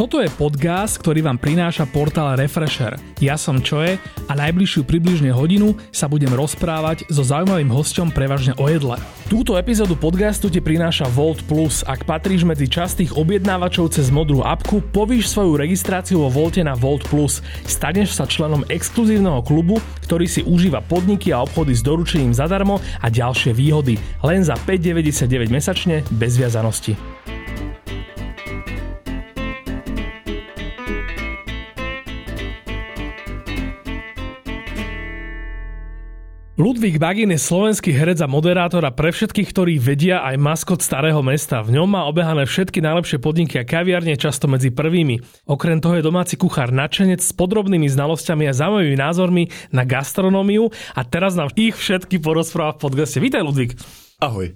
Toto je podcast, ktorý vám prináša portál Refresher. Ja som Čoje a najbližšiu približne hodinu sa budem rozprávať so zaujímavým hostom prevažne o jedle. Túto epizódu podcastu ti prináša Volt Plus. Ak patríš medzi častých objednávačov cez modrú apku, povíš svoju registráciu vo Volte na Volt Plus. Staneš sa členom exkluzívneho klubu, ktorý si užíva podniky a obchody s doručením zadarmo a ďalšie výhody. Len za 5,99 mesačne bez viazanosti. Ludvík Bagin je slovenský herec a moderátor a pre všetkých, ktorí vedia aj maskot starého mesta. V ňom má obehané všetky najlepšie podniky a kaviarne, často medzi prvými. Okrem toho je domáci kuchár načenec s podrobnými znalosťami a zaujímavými názormi na gastronómiu a teraz nám ich všetky porozpráva v podcaste. Vítaj Ludvík. Ahoj.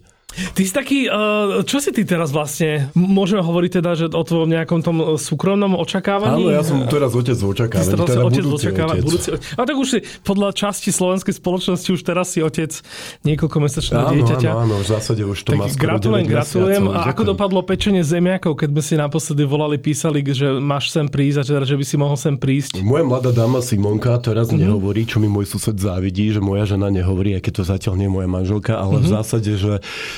Ty si taký, uh, čo si ty teraz vlastne, môžeme hovoriť teda, že o tvojom nejakom tom súkromnom očakávaní? Áno, ja som teraz otec v očakávaní, teraz teda otec budúci očakáva, otec. budúci A tak už si podľa časti slovenskej spoločnosti už teraz si otec niekoľko mesačného dieťaťa. áno, áno, v zásade už to má Tak skoro gratulujem, 9 gratulujem. A ako dopadlo pečenie zemiakov, keď sme si naposledy volali, písali, že máš sem prísť a teda, že by si mohol sem prísť? Moja mladá dáma Simonka teraz Mhm. mm-hmm. nehovorí, čo mi môj sused závidí, že moja žena nehovorí, keď to zatiaľ nie je moja manželka, ale Mhm. mm-hmm. v zásade, že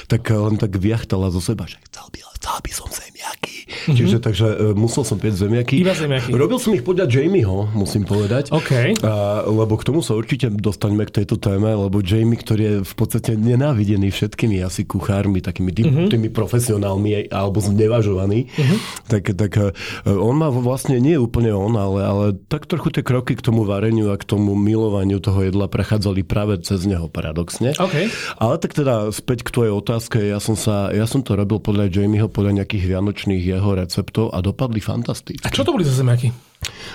tak len tak vyjachtala zo seba, že chcel by, chcel by som zemiaky. Mm-hmm. Čiže takže e, musel som piec zemiaky. Iba zemiaky. Robil som ich podľa Jamieho, musím povedať. OK. A, lebo k tomu sa určite dostaňme k tejto téme, lebo Jamie, ktorý je v podstate nenávidený všetkými asi kuchármi, takými Mhm. uh-huh. tými profesionálmi alebo znevažovaní, uh-huh. tak, tak e, on má vlastne, nie úplne on, ale, ale tak trochu tie kroky k tomu vareniu a k tomu milovaniu toho jedla prechádzali práve cez neho paradoxne. OK. Ale tak teda späť k tvojej otázke, ja som, sa, ja som to robil podľa Jamieho, podľa nejakých vianočných jeho receptov a dopadli fantasticky. A čo to boli za zemiaky?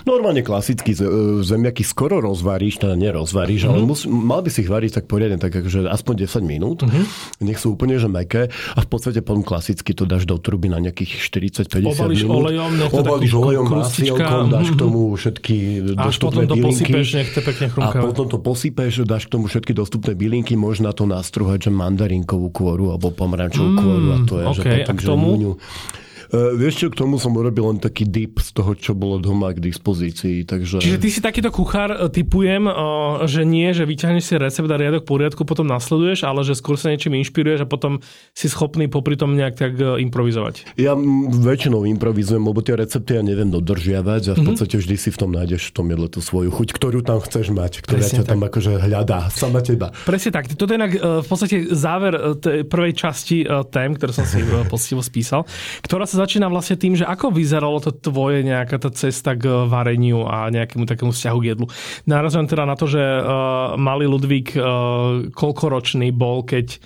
Normálne klasicky e, zemiaky skoro rozvaríš, teda nerozvaríš, mm-hmm. ale mus, mal by si ich variť tak poriadne, tak akože aspoň 10 minút. Mm-hmm. Nech sú úplne že meké a v podstate potom klasicky to dáš do truby na nejakých 40-50 Obalíš minút. olejom, nech to Obalíš olejom, másielkom, dáš k Mhm. tomu všetky dostupné potom to bylinky. posypeš, nech to pekne A potom to posypeš, dáš k tomu všetky dostupné bylinky, možno to nastruhať, že mandarinkovú kôru alebo pomarančovú Mm, kôru a to je, že a potom, k že tomu? muňu. Uh, vieš čo, k tomu som urobil len taký dip z toho, čo bolo doma k dispozícii, takže... Čiže ty si takýto kuchár, e, typujem, e, že nie, že vyťahneš si recept a riadok poriadku, potom nasleduješ, ale že skôr sa niečím inšpiruješ a potom si schopný popri tom nejak tak improvizovať. Ja väčšinou improvizujem, lebo tie recepty ja neviem dodržiavať a v Mhm. podstate vždy si v tom nájdeš v tom jedle tú svoju chuť, ktorú tam chceš mať, ktorá Presne ťa tam akože hľadá, sama teba. Presne tak. Toto je inak v podstate záver tej prvej časti tém, ktoré som si poctivo spísal, ktorá sa začína vlastne tým, že ako vyzeralo to tvoje nejaká tá cesta k e, vareniu a nejakému takému vzťahu k jedlu. Narazujem teda na to, že uh, malý Ludvík uh, koľkoročný bol, keď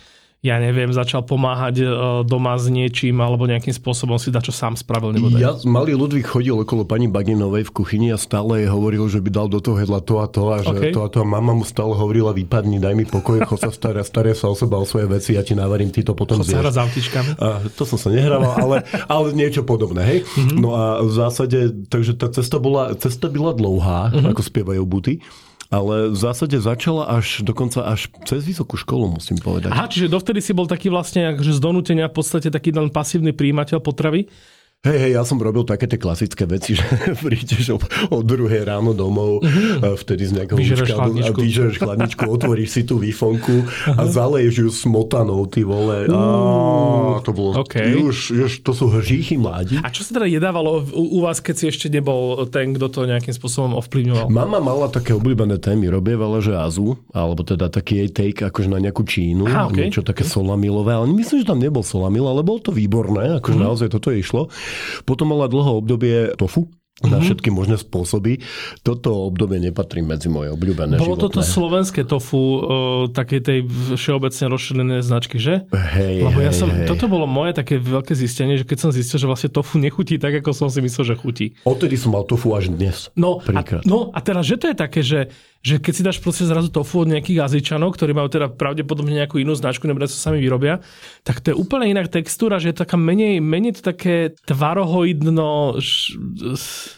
ja neviem, začal pomáhať uh, doma s niečím alebo nejakým spôsobom si dať čo sám spravil. Nebo tak. Ja, malý Ludvík chodil okolo pani Baginovej v kuchyni a stále jej hovoril, že by dal do toho jedla to a to a že OK. to a to a mama mu stále hovorila, vypadni, daj mi pokoj, chod sa staré, staré sa o seba, o svoje veci, ja ti navarím, ty to potom Chod sa zješ. s autičkami. A to som sa nehrával, ale, ale niečo podobné, hej? Mhm. Mm-hmm. No a v zásade, takže tá cesta bola, cesta byla dlouhá, Mhm. mm-hmm. ako spievajú buty, ale v zásade začala až dokonca až cez vysokú školu, musím povedať. Aha, čiže dovtedy si bol taký vlastne akože z donútenia v podstate taký len pasívny príjimateľ potravy. Hej, hej, ja som robil také tie klasické veci, že prídeš o, o druhej ráno domov, mm-hmm. vtedy z nejakého Vyžereš a vyžereš chladničku, otvoríš si tú výfonku a zaleješ ju smotanou, ty vole. Á, to bolo, OK. už, už, to sú hříchy mládi. A čo sa teda jedávalo u, u vás, keď si ešte nebol ten, kto to nejakým spôsobom ovplyvňoval? Mama mala také obľúbené témy, robievala, že azu, alebo teda taký jej take akože na nejakú Čínu, Aha, OK. niečo také solamilové, ale myslím, že tam nebol solamil, ale bolo to výborné, akože Mhm. naozaj toto išlo. Potom mala dlho obdobie tofu, na Mhm. všetky možné spôsoby. Toto obdobie nepatrí medzi moje obľúbené Bolo toto slovenské tofu uh, takej tej všeobecne rozšírené značky, že? Hej, Lebo ja hej, som, hej. toto bolo moje také veľké zistenie, že keď som zistil, že vlastne tofu nechutí tak, ako som si myslel, že chutí. Odtedy som mal tofu až dnes. No a, no a teraz, že to je také, že, že keď si dáš proste zrazu tofu od nejakých Azičanov, ktorí majú teda pravdepodobne nejakú inú značku, nebo sa sami vyrobia, tak to je úplne iná textúra, že je taká menej, menej to také tvarohoidno.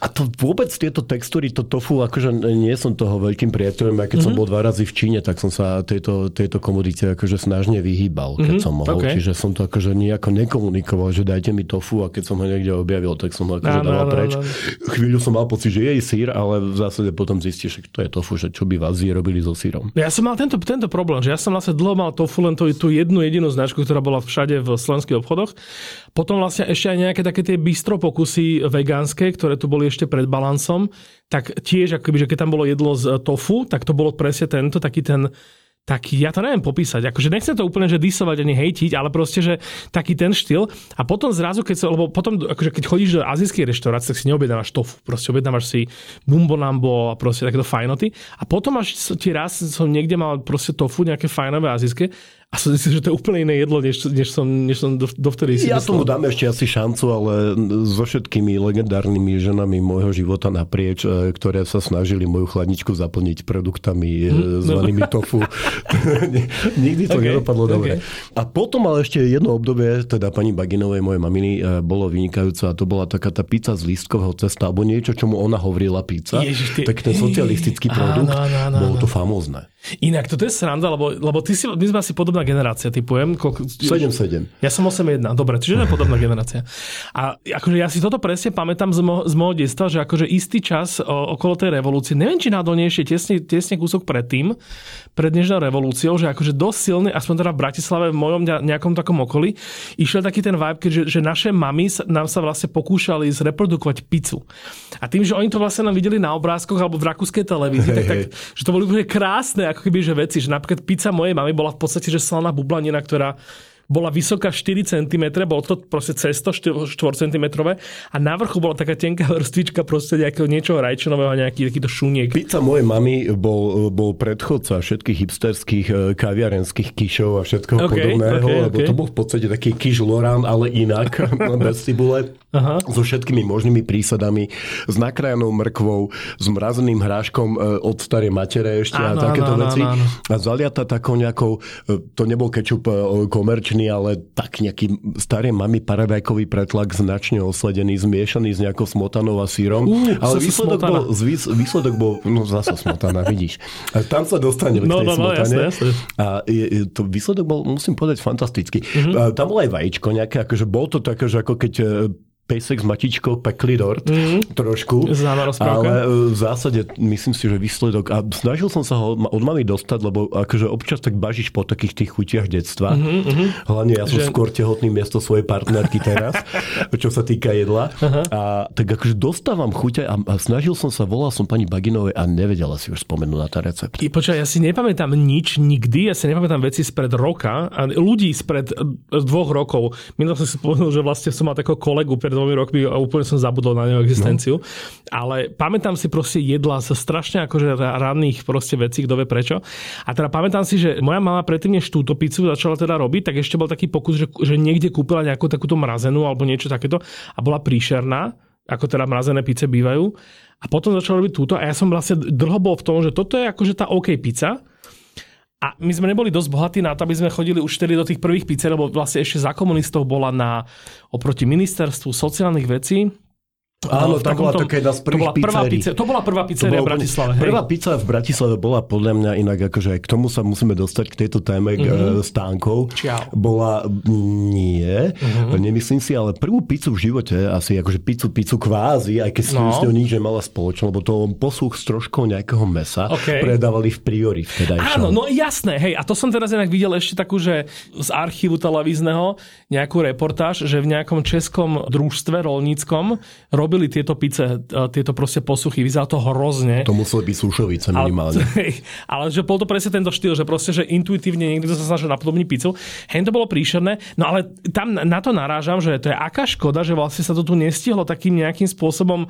A to vôbec tieto textúry, to tofu, akože nie som toho veľkým priateľom, ja keď mm-hmm. som mhm. bol dva razy v Číne, tak som sa tejto, tejto komodite akože snažne vyhýbal, keď mm-hmm. som mohol. Okay. Čiže som to akože nejako nekomunikoval, že dajte mi tofu a keď som ho niekde objavil, tak som ho akože no, dával no, preč. No, no. Chvíľu som mal pocit, že je sír, ale v zásade potom zistíš, že to je tofu, že čo by v Azii robili so sírom. Ja som mal tento, tento problém, že ja som vlastne dlho mal tofu len to, tú jednu jedinú značku, ktorá bola všade v slovenských obchodoch. Potom vlastne ešte aj nejaké také tie bistro pokusy vegánske, ktoré tu boli ešte pred balansom, tak tiež, akoby, že keď tam bolo jedlo z tofu, tak to bolo presne tento, taký ten tak ja to neviem popísať. Akože nechcem to úplne, že disovať ani hejtiť, ale proste, že taký ten štýl. A potom zrazu, keď sa, lebo potom, akože keď chodíš do azijskej reštaurácie, tak si neobjednávaš tofu. Proste objednávaš si bumbonambo a proste takéto fajnoty. A potom až ti raz som niekde mal proste tofu, nejaké fajnové azijské a som si, že to je úplne iné jedlo, než, než som, než som dovtedy si Ja myslel. tomu dám ešte asi šancu, ale so všetkými legendárnymi ženami môjho života naprieč, e, ktoré sa snažili moju chladničku zaplniť produktami mm, zvanými no. tofu. Nikdy to okay, nedopadlo okay. dobre. A potom ale ešte jedno obdobie, teda pani Baginovej, mojej maminy, e, bolo vynikajúce a to bola taká tá pizza z lístkového cesta, alebo niečo, čomu ona hovorila pizza. Ježiš, ty... Tak ten socialistický produkt, áno, áno, áno, bolo to famózne. Inak, toto je sranda, lebo, lebo ty si, my sme asi podobná generácia, typujem. 7-7. Ja som 8-1, dobre, čiže je podobná generácia. A akože ja si toto presne pamätám z, mo- z môjho detstva, že akože istý čas o, okolo tej revolúcie, neviem, či náhodou nie ešte tesne, tesne kúsok predtým, pred dnešnou revolúciou, že akože dosť silný, aspoň teda v Bratislave, v mojom nejakom takom okolí, išiel taký ten vibe, že, že naše mamy nám sa vlastne pokúšali zreprodukovať pizzu. A tým, že oni to vlastne nám videli na obrázkoch alebo v rakúskej televízii, tak, tak, že to boli úplne krásne ako keby, že veci, že napríklad pizza mojej mamy bola v podstate, že slaná bublanina, ktorá bola vysoká 4 cm, bolo to proste cesto 4 cm a na vrchu bola taká tenká vrstvička proste nejakého niečoho rajčenového, nejaký takýto šuniek. Pizza mojej mamy bol, bol predchodca všetkých hipsterských e, kaviarenských kišov a všetkého okay, podobného, okay, lebo okay. to bol v podstate taký kiš Lorán, ale inak, bez cibule, Aha. so všetkými možnými prísadami, s nakrájanou mrkvou, s mrazeným hráškom e, od starej matere ešte áno, a takéto áno, veci. Áno, áno. A zaliata takou nejakou, e, to nebol kečup komerčný, značný, ale tak nejaký starý mami paradajkový pretlak značne osledený, zmiešaný s nejakou smotanou a sírom. Uh, ale výsledok bol, výsledok bol, no zase smotana, vidíš. A tam sa dostane no, k tej no, no, smotane. Jasne, jasne. A je, to výsledok bol, musím povedať, fantastický. Uh-huh. A tam bolo aj vajíčko nejaké, akože bol to také, že ako keď Pesek s matičkou pekli dort mm. trošku. Ale e, v zásade myslím si, že výsledok, a snažil som sa ho od mami dostať, lebo akože občas tak bažíš po takých tých chutiach detstva. Mm-hmm. Hlavne ja som že... skôr tehotný miesto svojej partnerky teraz, čo sa týka jedla. Aha. A tak akože dostávam chuťa a, a snažil som sa, volal som pani Baginovej a nevedela si už spomenúť na tá recept. I počkaj, ja si nepamätám nič nikdy, ja si nepamätám veci spred roka, a ľudí spred dvoch rokov. Minul som si spomenul, že vlastne som mal takého kolegu pred dvomi rokmi a úplne som zabudol na ňu existenciu. No. Ale pamätám si proste jedla sa strašne akože ranných proste vecí, kto vie prečo. A teda pamätám si, že moja mama predtým, než túto pizzu začala teda robiť, tak ešte bol taký pokus, že, že niekde kúpila nejakú takúto mrazenú alebo niečo takéto a bola príšerná ako teda mrazené pice bývajú. A potom začala robiť túto a ja som vlastne dlho bol v tom, že toto je akože tá OK pizza, a my sme neboli dosť bohatí na to, aby sme chodili už vtedy do tých prvých pizzer, lebo vlastne ešte za komunistov bola na, oproti ministerstvu sociálnych vecí, Áno, to bola taká jedna z prvých to prvá pizzeria. To bola prvá pizzeria v Bratislave. Hej. Prvá pizza v Bratislave bola podľa mňa inak, akože k tomu sa musíme dostať k tejto téme mm-hmm. stánkov. Čiau. Bola, nie, mm-hmm. nemyslím si, ale prvú pizzu v živote, asi akože pizzu, pizzu kvázi, aj keď no. s ňou nič nemala spoločné, lebo to posúch s troškou nejakého mesa okay. predávali v priori vtedajšom. Áno, no jasné, hej, a to som teraz inak videl ešte takú, že z archívu televízneho nejakú reportáž, že v nejakom českom družstve rolníckom robili tieto pice, e, tieto proste posuchy, vyzerá to hrozne. To museli byť sušovice minimálne. Ale, ale že bol to presne tento štýl, že proste, že intuitívne niekto sa snažil napodobniť pizzu. Hen to bolo príšerné, no ale tam na to narážam, že to je aká škoda, že vlastne sa to tu nestihlo takým nejakým spôsobom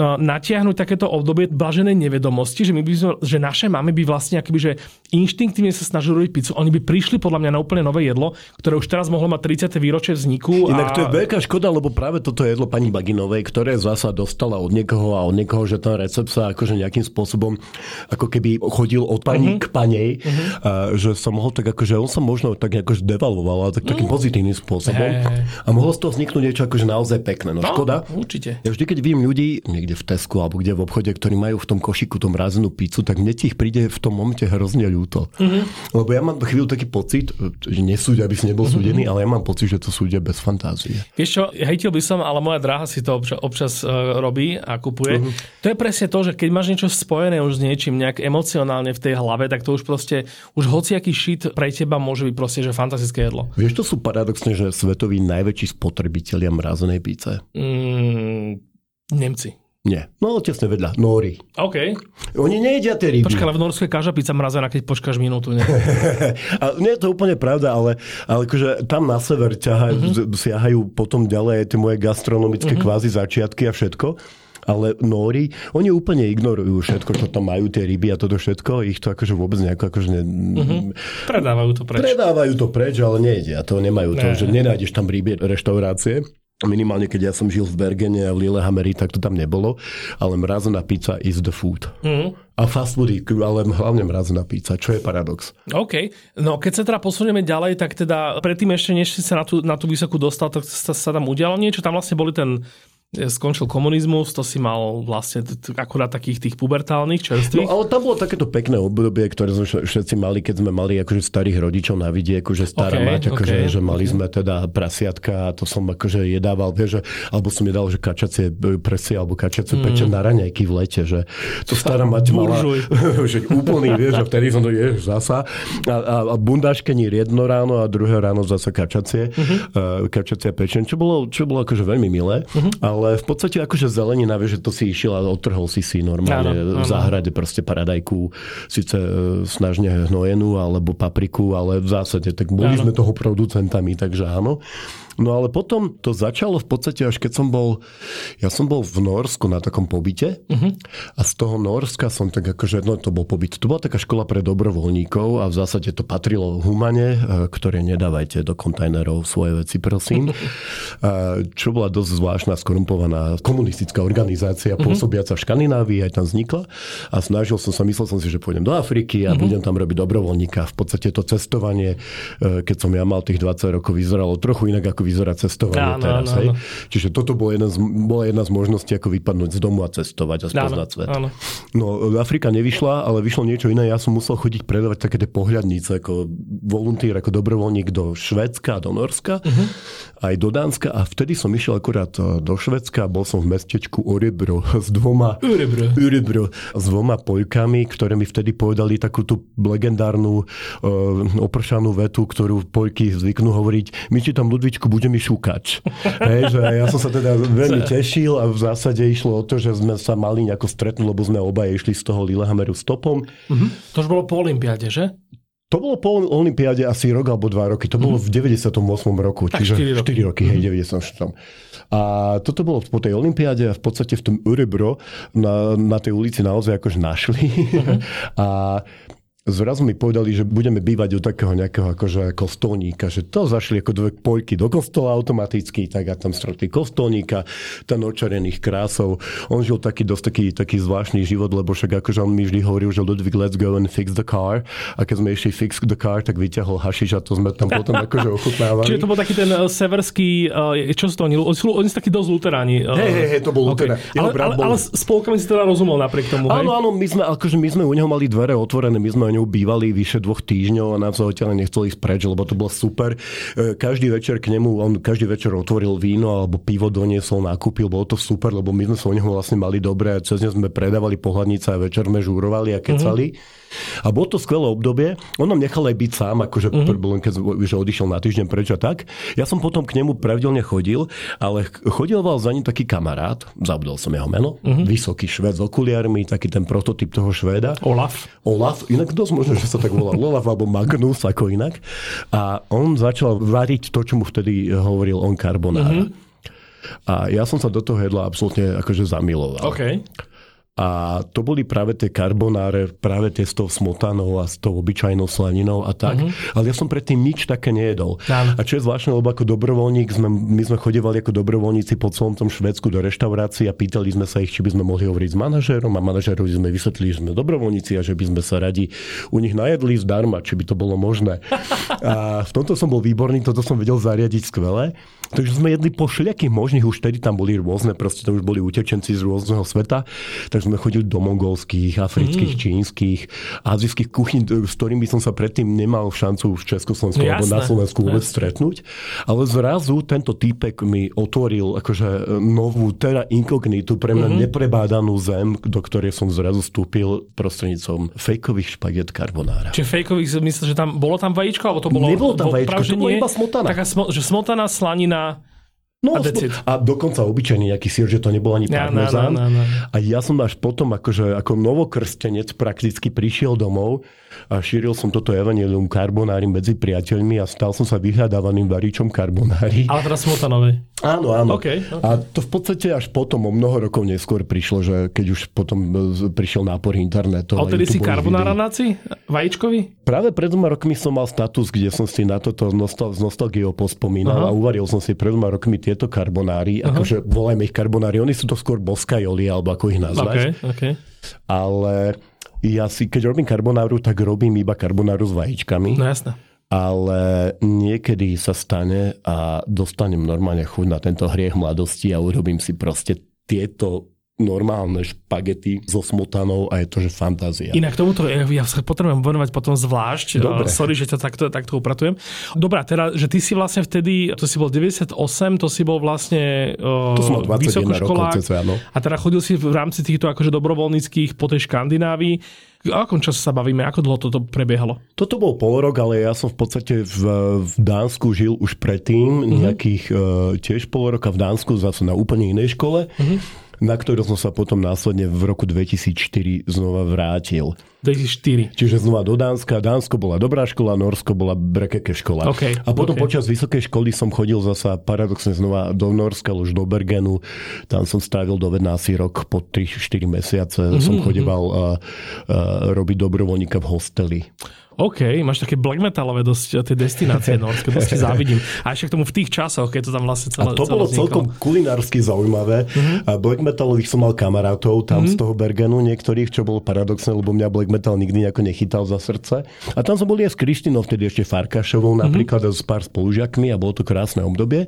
natiahnuť takéto obdobie blaženej nevedomosti, že, my by sme, že naše mamy by vlastne akoby, že inštinktívne sa snažili robiť pizzu. Oni by prišli podľa mňa na úplne nové jedlo, ktoré už teraz mohlo mať 30. výročie vzniku. Inak a... to je veľká škoda, lebo práve toto jedlo pani Baginovej, ktoré zasa dostala od niekoho a od niekoho, že ten recept sa akože nejakým spôsobom ako keby chodil od pani uh-huh. k panej, uh-huh. a, že sa mohol tak akože, on sa možno tak akože devalvoval, ale tak takým uh-huh. pozitívnym spôsobom. Hey. A mohlo z toho vzniknúť niečo akože naozaj pekné. No, no škoda. Určite. Ja vždy, keď vidím ľudí niekde v Tesku alebo kde v obchode, ktorí majú v tom košiku tom mrazenú pizzu, tak mne ich príde v tom momente hrozne ľúto. Uh-huh. Lebo ja mám chvíľu taký pocit, že nesúdia, aby si nebol uh-huh. súdený, ale ja mám pocit, že to súdia bez fantázie. Vieš čo, hejtil by som, ale moja dráha si to občas, občas uh, robí a kupuje. Uh-huh. To je presne to, že keď máš niečo spojené už s niečím nejak emocionálne v tej hlave, tak to už proste, už hociaký šit pre teba môže byť proste, že fantastické jedlo. Vieš, to sú paradoxne, že svetoví najväčší spotrebitelia mrazenej píce? Mm, Nemci. Nie. No tesne vedľa. Nóri. OK. Oni nejedia tie ryby. Počkaj, ale v Norsku je každá pizza mrazená, keď počkáš minútu. Nie? a nie je to úplne pravda, ale, ale akože tam na sever ťahajú, uh-huh. siahajú potom ďalej aj tie moje gastronomické uh-huh. kvázi začiatky a všetko. Ale Nóri, oni úplne ignorujú všetko, čo tam majú, tie ryby a toto všetko. Ich to akože vôbec nejako akože... Ne... Uh-huh. Predávajú to preč. Predávajú to preč, ale nejedia to. Nemajú ne. to, že nenájdeš tam ryby reštaurácie. Minimálne, keď ja som žil v Bergene a v Lillehammeri, tak to tam nebolo. Ale mrazená pizza is the food. Mm. A fast food, ale hlavne mrazená pizza, čo je paradox. OK. No keď sa teda posunieme ďalej, tak teda predtým ešte, než si sa na tú, na tú vysokú dostal, tak sa, sa tam udialo niečo. Tam vlastne boli ten skončil komunizmus, to si mal vlastne akurát takých tých pubertálnych čerstvých. No ale tam bolo takéto pekné obdobie, ktoré sme všetci mali, keď sme mali akože starých rodičov na vidieku, že stará okay, mať, akože, okay, že mali okay. sme teda prasiatka a to som akože jedával, vieš, že, alebo som jedal, že kačacie presie alebo kačacie mm. peče na raňajky v lete, že to stará mať mala, že úplný, vieš, že vtedy som to ješ zasa a, a, a bundáškení jedno ráno a druhé ráno zasa kačacie, mm-hmm. uh, kačacie pečen, čo bolo, čo bolo akože veľmi milé, mm-hmm. ale ale v podstate akože zelenina, vieš, že to si išiel a odtrhol si si normálne áno, v záhrade proste paradajku, síce e, snažne hnojenú alebo papriku, ale v zásade tak boli áno. sme toho producentami, takže áno. No ale potom to začalo v podstate až keď som bol, ja som bol v Norsku na takom pobyte uh-huh. a z toho Norska som tak akože, no to bol pobyt, to bola taká škola pre dobrovoľníkov a v zásade to patrilo humane, e, ktoré nedávajte do kontajnerov svoje veci, prosím. A čo bola dosť zvláštna, skorumpovaná komunistická organizácia uh-huh. pôsobiaca v Škandinávii, aj tam vznikla a snažil som sa, myslel som si, že pôjdem do Afriky a uh-huh. budem tam robiť dobrovoľníka. V podstate to cestovanie, e, keď som ja mal tých 20 rokov, vyzeralo trochu inak ako vyzerá cestovanie áno, teraz. Áno, hej? Čiže toto bola jedna, z, bola jedna z možností, ako vypadnúť z domu a cestovať a spoznať áno, svet. Áno. No, Afrika nevyšla, ale vyšlo niečo iné. Ja som musel chodiť predávať také tie pohľadnice ako volunteer, ako dobrovoľník do Švedska, do Norska, uh-huh. Aj do Dánska a vtedy som išiel akurát e, do Švedska, bol som v mestečku Orebro s dvoma Urebro. Urebro, s dvoma poľkami, ktoré mi vtedy povedali takú tú legendárnu uh, opršanú vetu, ktorú poľky zvyknú hovoriť. My ti tam Ludvičku bude mi šúkač. Hej, že ja som sa teda veľmi tešil a v zásade išlo o to, že sme sa mali nejako stretnúť, lebo sme obaja išli z toho Lillehammeru stopom. Uh-huh. To už bolo po Olympiáde, že? To bolo po Olympiáde asi rok alebo dva roky. To bolo mm-hmm. v 98. roku. Tak čiže 4 roky. 4 roky, hej, mm-hmm. 94. A toto bolo po tej Olympiáde a v podstate v tom Urebro na, na tej ulici naozaj akože našli. Mm-hmm. a zrazu mi povedali, že budeme bývať u takého nejakého akože kostolníka, že to zašli ako dve pojky do kostola automaticky, tak a tam stretli kostolníka, ten očarených krásov. On žil taký dosť taký, taký zvláštny život, lebo však akože on mi vždy hovoril, že Ludwig, let's go and fix the car. A keď sme išli fix the car, tak vyťahol hašiš a to sme tam potom akože ochutnávali. Čiže to bol taký ten uh, severský, uh, čo sú to oni? Oni sú, takí dosť luteráni. Uh, hej, hej, hej, to bol okay. luterán. Ale, ale, ale, spolkami si teda rozumel napriek tomu, Áno, áno, my sme, akože my sme u neho mali dvere otvorené, my sme ňou bývali vyše dvoch týždňov a sa odtiaľ nechcel ísť preč, lebo to bolo super. E, každý večer k nemu, on každý večer otvoril víno alebo pivo doniesol, nakúpil, bolo to super, lebo my sme sa o neho vlastne mali dobre a cez ne sme predávali pohľadnice a večer sme žúrovali a kecali. Mm-hmm. A bolo to skvelé obdobie. On nám nechal aj byť sám, akože mm-hmm. keď že odišiel na týždeň preč a tak. Ja som potom k nemu pravidelne chodil, ale chodil za ním taký kamarát, zabudol som jeho meno, mm-hmm. vysoký šved s okuliarmi, taký ten prototyp toho švéda. Olaf. Olaf, inak dosť možno, že sa tak volá Olaf alebo Magnus, ako inak. A on začal variť to, čo mu vtedy hovoril on carbonara. Mm-hmm. A ja som sa do toho jedla absolútne akože zamiloval. OK. A to boli práve tie karbonáre, práve tie s tou smotanou a s tou obyčajnou slaninou a tak. Uh-huh. Ale ja som predtým nič také nejedol. Áno. A čo je zvláštne, lebo ako dobrovoľník, sme, my sme chodevali ako dobrovoľníci po celom tom Švedsku do reštaurácií a pýtali sme sa ich, či by sme mohli hovoriť s manažérom a manažérovi sme vysvetlili, že sme dobrovoľníci a že by sme sa radi u nich najedli zdarma, či by to bolo možné. A v tomto som bol výborný, toto som vedel zariadiť skvele. Takže sme jedli po všelijakých možných, už tedy tam boli rôzne, proste to už boli utečenci z rôzneho sveta, takže sme chodili do mongolských, afrických, mm. čínskych, azijských kuchyň, s ktorými som sa predtým nemal šancu v Československu No alebo na Slovensku vôbec jasné. stretnúť. Ale zrazu tento týpek mi otvoril akože novú, teda inkognitu, pre mňa mm-hmm. neprebádanú zem, do ktorej som zrazu vstúpil prostredníctvom fejkových špaget carbonara. Čiže fejkových, myslíš, že tam bolo tam vajíčko, alebo to bolo... Nebolo tam bol- vajíčko, to nie? iba smotana. Taká smo, že smotana, slanina... No, A it. a dokonca obyčajný nejaký sír, že to nebol ani Ja, parmezán. no, no, no. A ja som až potom, akože, ako novokrstenec prakticky prišiel domov a šíril som toto evanelium karbonári medzi priateľmi a stal som sa vyhľadávaným varičom karbonári. Ale teraz smotanovej. Áno, áno. OK, OK. A to v podstate až potom, o mnoho rokov neskôr prišlo, že keď už potom e, prišiel nápor internetu. A odtedy si videá. naci? Vajíčkový? Práve pred dvoma rokmi som mal status, kde som si na toto z nostalgiou pospomínal Aha. a uvaril som si pred dvoma rokmi tieto karbonári, akože volajme ich karbonári, oni sú to skôr boskajoli, alebo ako ich nazvať. OK. Ale ja si, keď robím karbonáru, tak robím iba karbonáru s vajíčkami, No jasné. ale niekedy sa stane a dostanem normálne chuť na tento hriech mladosti a urobím si proste tieto normálne špagety so smotanou a je to, že fantázia. Inak tomuto ja, ja sa potrebujem venovať potom zvlášť. Dobre. Uh, sorry, že ťa takto, takto upratujem. Dobrá, teda, že ty si vlastne vtedy, to si bol 98, to si bol vlastne uh, To som mal 21 rokov, no. A teda chodil si v rámci týchto akože dobrovoľníckých po tej Škandinávii. O akom čase sa bavíme? Ako dlho toto prebiehalo? Toto bol pol rok, ale ja som v podstate v, v Dánsku žil už predtým, Mhm. mm-hmm. nejakých uh, tiež pol roka v Dánsku, zase na úplne inej škole, Mhm. mm-hmm. Na ktorú som sa potom následne v roku 2004 znova vrátil. 2004. Čiže znova do Dánska. Dánsko bola dobrá škola, Norsko bola brekeke škola. OK, a potom OK. počas vysokej školy som chodil zasa paradoxne znova do Norska, už do Bergenu. Tam som strávil dovedná asi rok po 3-4 mesiace. Mm-hmm. Som chodeval uh, uh, robiť dobrovoľníka v hosteli. OK, máš také black metalové dosť tie destinácie norské, dosť závidím. A ešte k tomu v tých časoch, keď to tam vlastne celé A to celé bolo vzniklo. celkom kulinársky zaujímavé. A black metalových som mal kamarátov tam uh-huh. z toho Bergenu, niektorých, čo bolo paradoxné, lebo mňa black metal nikdy nejako nechytal za srdce. A tam som boli aj s Krištinou, vtedy ešte Farkašovou napríklad, uh-huh. s pár spolužiakmi a bolo to krásne obdobie.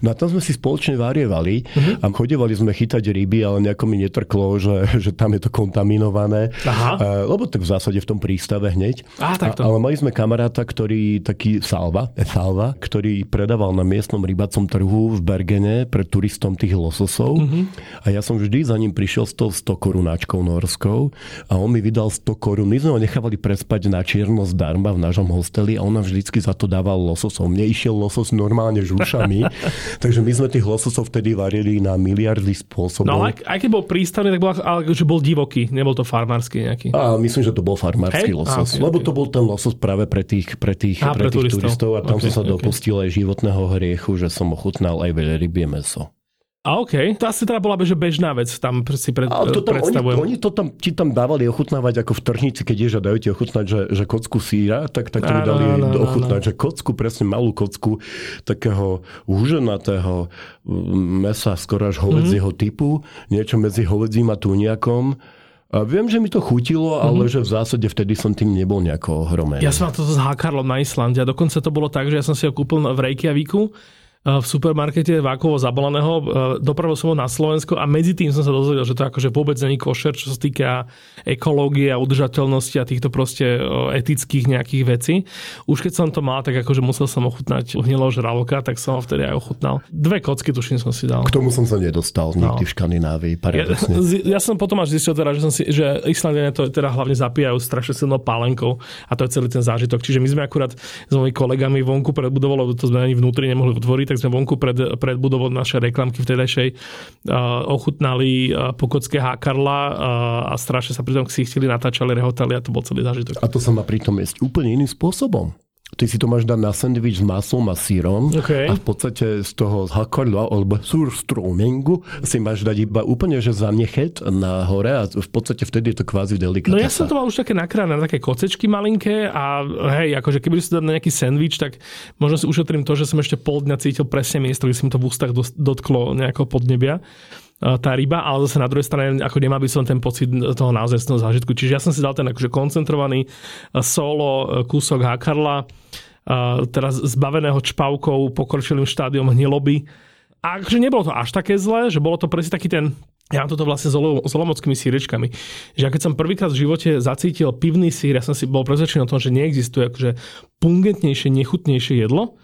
No a tam sme si spoločne varievali uh-huh. a chodevali sme chytať ryby, ale nejako mi netrklo, že, že tam je to kontaminované. Aha. E, lebo tak v zásade v tom prístave hneď. Á, takto. A, ale mali sme kamaráta, ktorý taký Salva, eh, Salva, ktorý predával na miestnom rybacom trhu v Bergene pre turistom tých lososov. Mm-hmm. A ja som vždy za ním prišiel s tou 100 korunáčkou norskou a on mi vydal 100 korun. My sme ho nechávali prespať na čierno zdarma v našom hosteli a on nám vždycky za to dával lososov. Mne išiel losos normálne žušami, takže my sme tých lososov vtedy varili na miliardy spôsobov. No ale aj, aj keď bol prístavný, tak bol, ale že bol divoký, nebol to farmársky nejaký. A myslím, že to bol farmársky Hej? losos. Ok, lebo ok. to bol ten losos práve pre tých, pre tých, Á, pre tých turistov. turistov. a tam Ok, som sa ok. dopustil aj životného hriechu, že som ochutnal aj veľa rybie meso. A OK, to asi teda bola že bežná vec, tam si pred, Ale to tam, oni, predstavujem. oni to tam, ti tam dávali ochutnávať ako v tržnici, keď ješ a dajú ti ochutnať, že, že kocku síra, tak, tak to mi Áno, dali áno, áno, ochutnať, že kocku, presne malú kocku takého húženatého mm, mesa, skoro až hovedzieho Mhm. typu, niečo medzi hovedzím a tuniakom. A viem, že mi to chutilo, ale že v zásade vtedy som tým nebol nejako ohromený. Mhm. Ja som mal toto s hákarlom na Islande a dokonca to bolo tak, že ja som si ho kúpil v Reykjavíku v supermarkete vákovo zabaleného, eh, dopravil som ho na Slovensko a medzi tým som sa dozvedel, že to akože vôbec není košer, čo sa týka ekológie a udržateľnosti a týchto proste eh, etických nejakých vecí. Už keď som to mal, tak akože musel som ochutnať uhnilého žraloka, tak som ho vtedy aj ochutnal. Dve kocky tuším som si dal. K tomu som sa nedostal nikdy No. v Škandinávii, Ja, paradoxne. ja som potom až zistil teda, že, som si, že Islandiania to teda hlavne zapíjajú strašne silnou pálenkou a to je celý ten zážitok. Čiže my sme akurát s mojimi kolegami vonku pred budovou, to sme ani vnútri nemohli otvoriť, tak sme vonku pred, pred budovou naše reklamky vtedajšej uh, ochutnali uh, pokocké hákarla uh, a strašne sa pritom ksichtili, natáčali, rehotali a to bol celý zážitok. A to sa má pritom jesť úplne iným spôsobom. Ty si to máš dať na sandwich s maslom a sírom Okay. a v podstate z toho hakarla alebo surstromingu si máš dať iba úplne, že zanechet na hore a v podstate vtedy je to kvázi delikatesa. No ja som to mal už také nakráne na také kocečky malinké a hej, akože keby si dať na nejaký sendvič, tak možno si ušetrím to, že som ešte pol dňa cítil presne miesto, kde si mi to v ústach dotklo nejakého podnebia tá ryba, ale zase na druhej strane ako nemal by som ten pocit toho naozaj zážitku. Čiže ja som si dal ten akože koncentrovaný solo kúsok hakarla, teraz zbaveného čpavkou, pokročilým štádiom hniloby. A akože nebolo to až také zlé, že bolo to presne taký ten ja mám toto vlastne s olomockými sírečkami. Že ja keď som prvýkrát v živote zacítil pivný sír, ja som si bol presvedčený o tom, že neexistuje akože pungentnejšie, nechutnejšie jedlo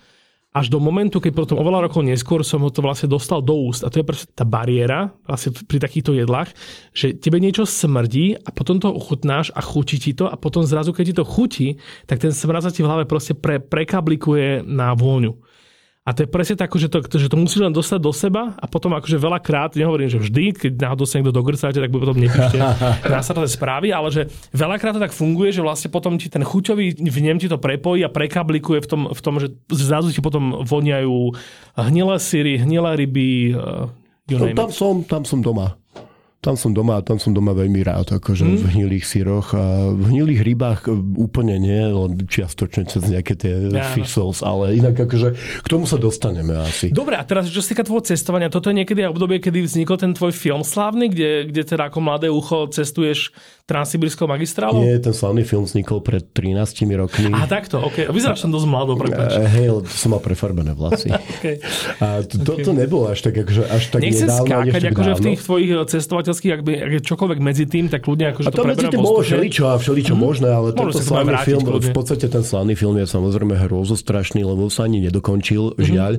až do momentu, keď potom oveľa rokov neskôr som ho to vlastne dostal do úst. A to je presne tá bariéra vlastne pri takýchto jedlách, že tebe niečo smrdí a potom to ochutnáš a chutí ti to a potom zrazu, keď ti to chutí, tak ten smrad sa ti v hlave proste pre, prekablikuje na vôňu. A to je presne tak, že to, že to musíš len dostať do seba a potom akože veľakrát, nehovorím, že vždy, keď náhodou sa niekto dogrcáte, tak potom nepíšte následné správy, ale že veľakrát to tak funguje, že vlastne potom ti ten chuťový vnem ti to prepojí a prekablikuje v tom, v tom že zrazu ti potom voniajú hnilé syry, hnilé ryby, uh, no, tam som, tam som doma tam som doma, tam som doma veľmi rád, akože mm. v hnilých syroch a v hnilých rybách e, úplne nie, len čiastočne cez nejaké tie ja, fish sauce, ale inak akože k tomu sa dostaneme asi. Dobre, a teraz čo sa týka tvojho cestovania, toto je niekedy obdobie, kedy vznikol ten tvoj film slávny, kde, kde teda ako mladé ucho cestuješ Transsibirskou magistrálou? Nie, ten slavný film vznikol pred 13 rokmi. A takto, ok. Vyzeráš som dosť mladý, prepáč. Uh, hej, som mal prefarbené vlasy. okay. A to, okay. to nebolo až tak, akože, až tak Nechcem nedávno, skákať, akože v tých tvojich cestovateľských, ak by ak je čokoľvek medzi tým, tak ľudia akože a to, to medzi tým bolo všeličo a všeličo mm-hmm. možné, ale tento slavný film, kľudne. v podstate ten slavný film je samozrejme hrozostrašný, lebo sa ani nedokončil, mm-hmm. žiaľ,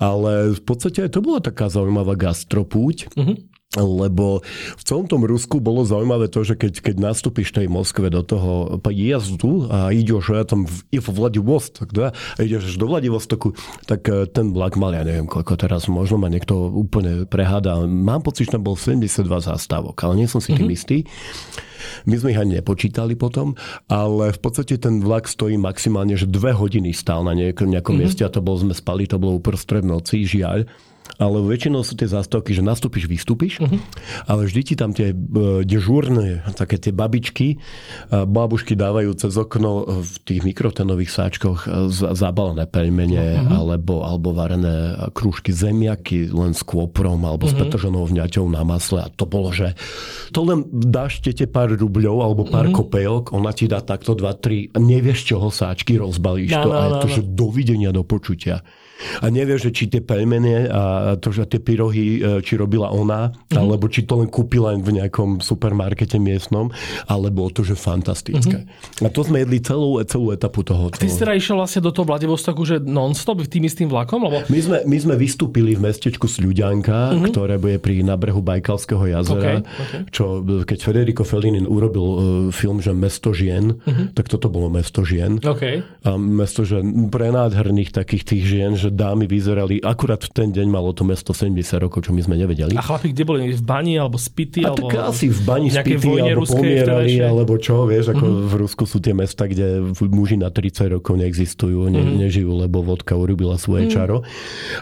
ale v podstate to bola taká zaujímavá gastropúť. Mm-hmm lebo v celom tom Rusku bolo zaujímavé to, že keď, keď nastúpiš tej Moskve do toho jazdu a ideš ja tam v, v Vladivostok, da, a ideš do Vladivostoku, tak e, ten vlak mal, ja neviem koľko teraz, možno ma niekto úplne preháda. Mám pocit, že tam bol 72 zástavok, ale nie som si tým mm-hmm. istý. My sme ich ani nepočítali potom, ale v podstate ten vlak stojí maximálne, že dve hodiny stál na nejakom, nejakom mm-hmm. mieste a to bol, sme spali, to bolo uprostred noci, žiaľ ale väčšinou sú tie zástavky, že nastúpiš, vystúpiš, uh-huh. ale vždy ti tam tie uh, dežúrne, také tie babičky, uh, babušky dávajú cez okno v tých mikrotenových sáčkoch uh, zabalené pelmene uh-huh. alebo, alebo varené krúžky zemiaky len s kôprom alebo uh-huh. s petržanou vňaťou na masle a to bolo, že to len dáš tete pár rubľov alebo pár uh-huh. kopejok, ona ti dá takto dva, tri, nevieš čoho sáčky, rozbalíš no, to no, a je to, no, že dovidenia, do počutia. A nevieš, že či tie pelmene a to, že tie pyrohy, e, či robila ona, mm-hmm. alebo či to len kúpila v nejakom supermarkete miestnom, alebo to, že fantastické. Mm-hmm. A to sme jedli celú, celú etapu toho. Ty si teda išiel vlastne do toho Vladivostoku, že non-stop tým istým vlakom? Lebo... My, sme, my sme vystúpili v mestečku Sľuďanka, mm-hmm. ktoré bude pri nabrhu Bajkalského jazera, okay, okay. čo keď Federico Fellini urobil uh, film, že Mesto žien, mm-hmm. tak toto bolo Mesto žien. Okay. A mesto žien pre nádherných takých tých žien, že že dámy vyzerali, akurát v ten deň malo to mesto 70 rokov, čo my sme nevedeli. A chlapi kde boli? V bani alebo spity? A alebo tak asi v bani spity, alebo pomierali, alebo čo, vieš, ako mm-hmm. v Rusku sú tie mesta, kde muži na 30 rokov neexistujú, ne, mm-hmm. nežijú, lebo vodka urobila svoje mm-hmm. čaro.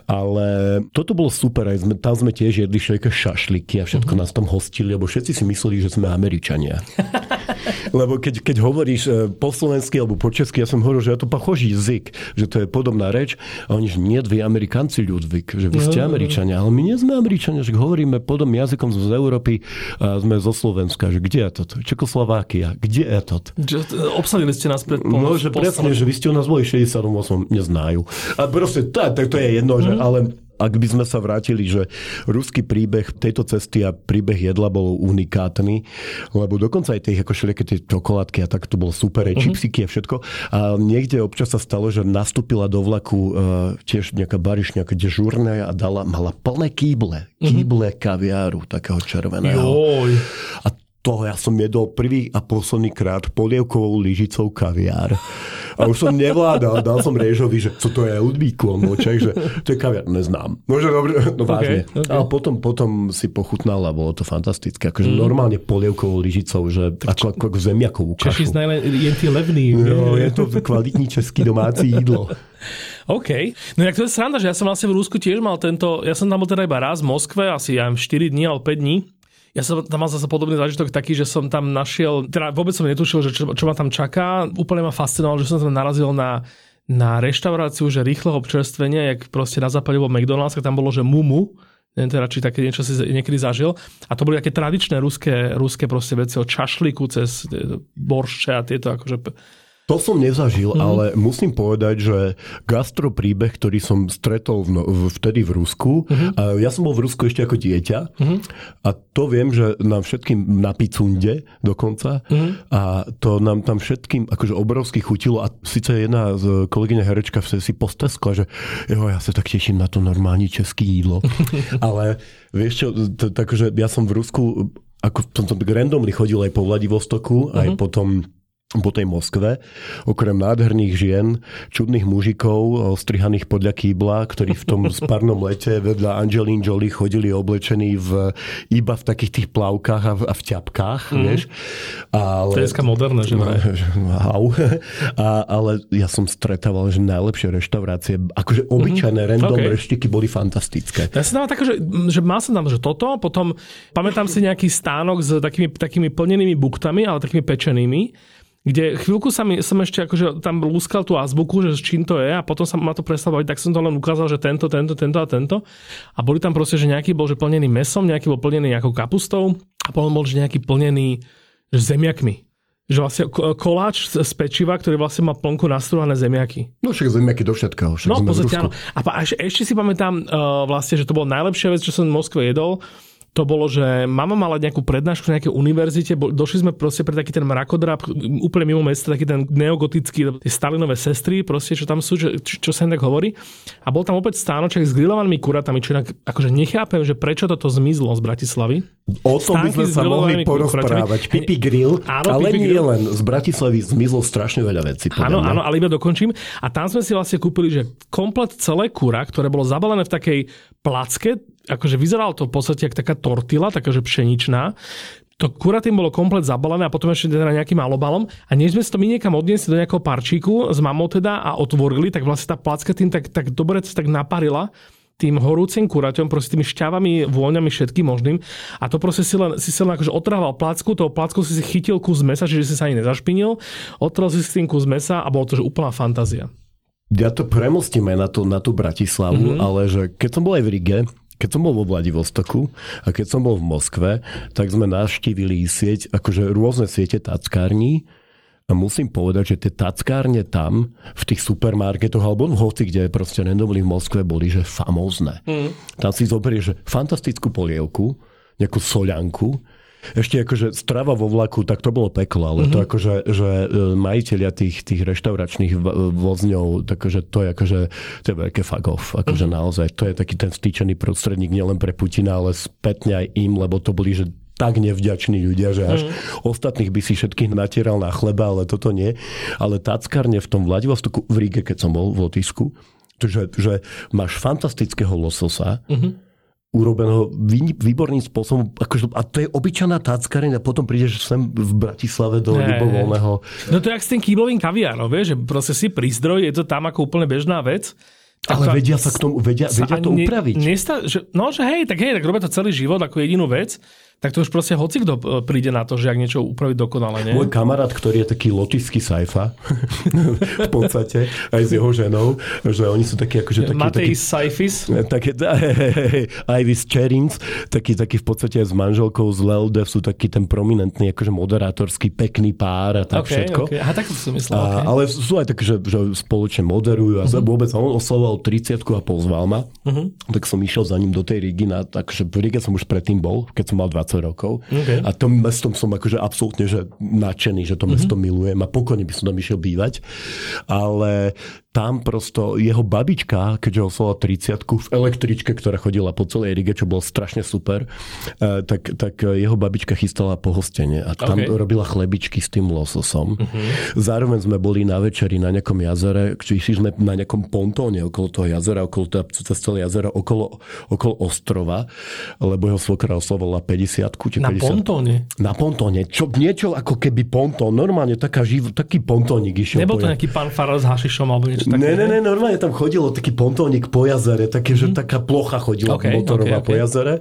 Ale toto bolo super, aj sme, tam sme tiež jedli všetké šašliky a všetko mm-hmm. nás tam hostili, lebo všetci si mysleli, že sme Američania. lebo keď, keď hovoríš e, po slovensky alebo po česky, ja som hovoril, že ja to pochoží jazyk, že to je podobná reč a oni, že nie, vy Amerikanci, Ľudvík, že vy ste no, Američania, ale my nie sme Američania, že hovoríme podobným jazykom z Európy a sme zo Slovenska, že kde je to? Čekoslovákia, kde je to? Obsadili ste nás pred pol, No, že presne, že vy ste u nás boli 68, neznajú. A proste, to, to, to je jedno, že, mhm. ale ak by sme sa vrátili, že ruský príbeh tejto cesty a príbeh jedla bol unikátny, lebo dokonca aj tie ako všelijaké tie čokoládky a tak to bolo super, aj mm-hmm. čipsiky a všetko. A niekde občas sa stalo, že nastúpila do vlaku uh, tiež nejaká barišňa, dežurné a dala, mala plné kýble, mhm. kýble mm-hmm. kaviáru takého červeného. Joj. A to ja som jedol prvý a posledný krát polievkovou lyžicou kaviár. A už som nevládal, dal som Réžovi, že co to je Ludvíku, on bol Čech, že to je kaviar, neznám. No, že dobre, no vážne. Okay, okay. Ale potom, potom si pochutnal a bolo to fantastické. Akože mm. normálne polievkovou lyžicou, že ako, ako, ako zemiakovú kašu. Češi znajú tí levný. No, je to kvalitní český domácí jídlo. OK. No jak to je sranda, že ja som vlastne v Rusku tiež mal tento, ja som tam bol teda iba raz v Moskve, asi ja 4 dní alebo 5 dní. Ja som tam mal zase podobný zážitok taký, že som tam našiel, teda vôbec som netušil, že čo, čo ma tam čaká. Úplne ma fascinovalo, že som tam narazil na, na reštauráciu, že rýchleho občerstvenia, jak proste na západe bol McDonald's, tam bolo, že Mumu, neviem teda, či také niečo si niekedy zažil. A to boli také tradičné ruské, ruské proste veci od čašliku cez boršče a tieto akože to som nezažil, mm. ale musím povedať, že gastro príbeh, ktorý som stretol v, v, vtedy v Rusku, mm. a ja som bol v Rusku ešte ako dieťa mm. a to viem, že nám všetkým na picunde dokonca mm. a to nám tam všetkým akože obrovsky chutilo a síce jedna z kolegyňa herečka si posteskla, že jo, ja sa tak teším na to normálne české jídlo. ale vieš čo, takže ja som v Rusku ako som, som randomly chodil aj po Vladivostoku, mm-hmm. aj mhm. potom po tej Moskve, okrem nádherných žien, čudných mužikov, strihaných podľa kýbla, ktorí v tom sparnom lete vedľa Angelín Jolie chodili oblečení v, iba v takých tých plavkách a v, a v ťapkách, mm. vieš. Ale, to je dneska moderné, že vraj. Au. A, ale ja som stretával, že najlepšie reštaurácie, akože obyčajné mm-hmm. random okay. reštiky boli fantastické. Ja som tam tak, že, že mal som tam, že toto, potom pamätám si nejaký stánok s takými, takými plnenými buktami, ale takými pečenými kde chvíľku sa mi, som ešte akože tam lúskal tú azbuku, že s čím to je a potom sa ma to prestalo baviť, tak som to len ukázal, že tento, tento, tento a tento. A boli tam proste, že nejaký bol že plnený mesom, nejaký bol plnený nejakou kapustou a potom bol že nejaký plnený že zemiakmi. Že vlastne koláč z pečiva, ktorý vlastne má plnku nastruhané zemiaky. No však zemiaky do všetkého. Však no, pozrite, áno. A ešte, ešte si pamätám uh, vlastne, že to bolo najlepšia vec, čo som v Moskve jedol to bolo, že mama mala nejakú prednášku na nejakej univerzite, došli sme proste pre taký ten mrakodrap úplne mimo mesta, taký ten neogotický, tie Stalinové sestry, proste, čo tam sú, čo, čo sa tak hovorí. A bol tam opäť stánoček s grillovanými kuratami, čo inak, akože nechápem, že prečo toto zmizlo z Bratislavy. O tom by sme sa mohli porozprávať. Pipi Grill, áno, ale Pipi nie grill. len z Bratislavy zmizlo strašne veľa vecí. Áno, áno, ale iba dokončím. A tam sme si vlastne kúpili, že komplet celé kura, ktoré bolo zabalené v takej placke, akože vyzeralo to v podstate ako taká tortila, takáže pšeničná. To kuratým bolo komplet zabalené a potom ešte teda nejakým alobalom. A než sme si to my niekam odniesli do nejakého parčíku s mamou teda a otvorili, tak vlastne tá placka tým tak, tak dobre tak naparila tým horúcim kuraťom, proste tými šťavami, vôňami, všetkým možným. A to proste si len, si, si len akože otrhával placku, toho placku si si chytil kus mesa, čiže si sa ani nezašpinil, otrhal si si tým kus mesa a bolo to že úplná fantázia. Ja to premostíme na tú, na tú Bratislavu, mm-hmm. ale že keď som bol aj v Rige, keď som bol vo Vladivostoku a keď som bol v Moskve, tak sme navštívili sieť, akože rôzne siete tackární a musím povedať, že tie tackárne tam, v tých supermarketoch, alebo v hoci, kde proste randomly v Moskve boli, že famózne. Mm. Tam si zoberieš, že fantastickú polievku, nejakú soľanku, ešte akože strava vo vlaku, tak to bolo peklo, ale mm-hmm. to mhm. akože, že e, majiteľia tých, tých reštauračných vozňov, takže to je akože, to je veľké fuck off, akože mm-hmm. naozaj, to je taký ten stýčený prostredník nielen pre Putina, ale spätne aj im, lebo to boli, že tak nevďační ľudia, že až mm. ostatných by si všetkých natieral na chleba, ale toto nie. Ale táckarne v tom Vladivostoku, v Ríge, keď som bol v Lotisku, že, že máš fantastického lososa, mm-hmm urobeného výborným spôsobom. Akože, a to je obyčajná táckareň a potom prídeš sem v Bratislave do ľubovoľného... No to je jak s tým kýblovým kaviárom, vieš, že proste si prístroj, je to tam ako úplne bežná vec. Ale to, vedia sa k tomu, vedia, vedia to upraviť. nesta, že, no, že hej, tak hej, tak robia to celý život ako jedinú vec tak to už proste hoci kto e, príde na to, že ak niečo upraviť dokonale. Nie? Môj kamarát, ktorý je taký lotický sajfa, v podstate, aj s jeho ženou, že oni sú takí akože takí... Matej taký, Sajfis? Také, Ivis Cherins, taký, taký v podstate s manželkou z Lelde sú taký ten prominentný, akože moderátorský, pekný pár a tak okay, všetko. Okay. Aha, tak som myslel. A, okay. Ale sú aj také, že, že spoločne moderujú a uh-huh. vôbec on oslavoval 30 a pozval ma, uh-huh. tak som išiel za ním do tej Rígy, na, takže v Ríge som už predtým bol, keď som mal 20 20 rokov. Okay. A tom mestom som akože absolútne že nadšený, že to mesto mm-hmm. milujem a pokojne by som tam išiel bývať. Ale tam prosto jeho babička, keďže oslovala 30 v električke, ktorá chodila po celej Rige, čo bolo strašne super, e, tak, tak jeho babička chystala pohostenie a tam okay. robila chlebičky s tým lososom. Uh-huh. Zároveň sme boli na večeri na nejakom jazere, či sme na nejakom pontóne okolo toho jazera, okolo toho, cez celé jazero, okolo, okolo ostrova, lebo jeho svokra oslovovala 50 či Na 50. pontóne? Na pontóne. Čo, niečo ako keby pontón. Normálne taká živ, taký pontónik išiel. Nebol to nejaký pán Farar s hašišom alebo niečo také? Ne, ne, ne, normálne tam chodilo taký pontónik po jazere, také, že mhm. taká plocha chodila okay, motorová okay, okay. po jazere.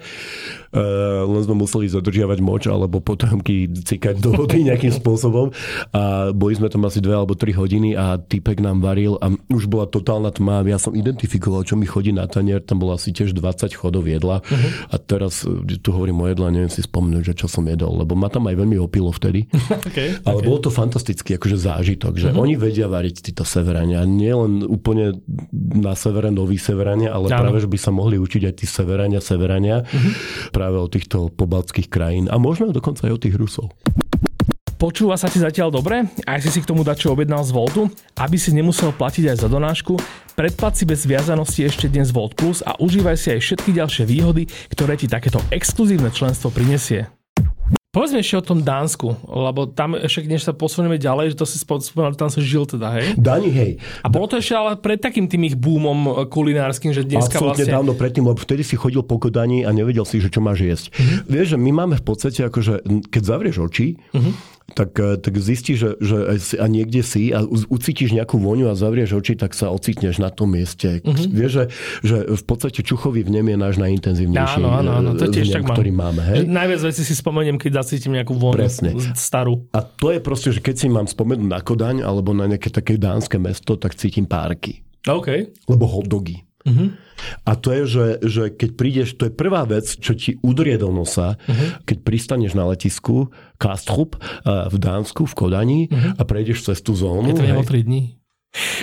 Uh, len sme museli zadržiavať moč alebo potomky cikať do vody nejakým spôsobom a boli sme tam asi dve alebo tri hodiny a typek nám varil a už bola totálna tma ja som identifikoval, čo mi chodí na tanier, tam bolo asi tiež 20 chodov jedla uh-huh. a teraz e, tu hovorím o jedle neviem si spomnúť, že čo som jedol, lebo ma tam aj veľmi opilo vtedy. okay, ale okay. bolo to fantastický akože zážitok, že uh-huh. oni vedia variť títo severania, nielen úplne na severe noví severania, ale Áno. práve, že by sa mohli učiť aj tí severania, severania. Uh-huh práve od týchto pobaltských krajín a možno dokonca aj od tých Rusov. Počúva sa ti zatiaľ dobre? Aj si si k tomu dačo objednal z Voltu? Aby si nemusel platiť aj za donášku, predplat si bez viazanosti ešte dnes Volt Plus a užívaj si aj všetky ďalšie výhody, ktoré ti takéto exkluzívne členstvo prinesie. Povedzme ešte o tom Dánsku, lebo tam ešte, než sa posunieme ďalej, že to si spomenul, tam sa žil teda, hej? Dani, hej. A bolo to ešte ale pred takým tým ich boomom kulinárskym, že dneska Absolutne vlastne... dávno predtým, lebo vtedy si chodil po Kodani a nevedel si, že čo máš jesť. Mm-hmm. Vieš, že my máme v podstate akože, keď zavrieš oči, mm-hmm tak, eh, tak zistíš, že, že a niekde si a ucítiš nejakú vôňu a zavrieš oči, tak sa ocitneš na tom mieste. Uh-huh. Vieš, že, že v podstate čuchový vnem je náš najintenzívnejší áno, áno, áno. To tiež vnem, tak ktorý máme. Hej? Najviac veci si spomeniem, keď zacítim nejakú vôňu Presne. starú. A to je proste, že keď si mám spomenúť na Kodaň alebo na nejaké také dánske mesto, tak cítim párky. OK. Lebo hot dogy. A to je, že, že keď prídeš, to je prvá vec, čo ti udrie do nosa, uh-huh. keď pristaneš na letisku Kastrup uh, v Dánsku, v Kodani uh-huh. a prejdeš cez tú zónu. Je to hej, 3 dní.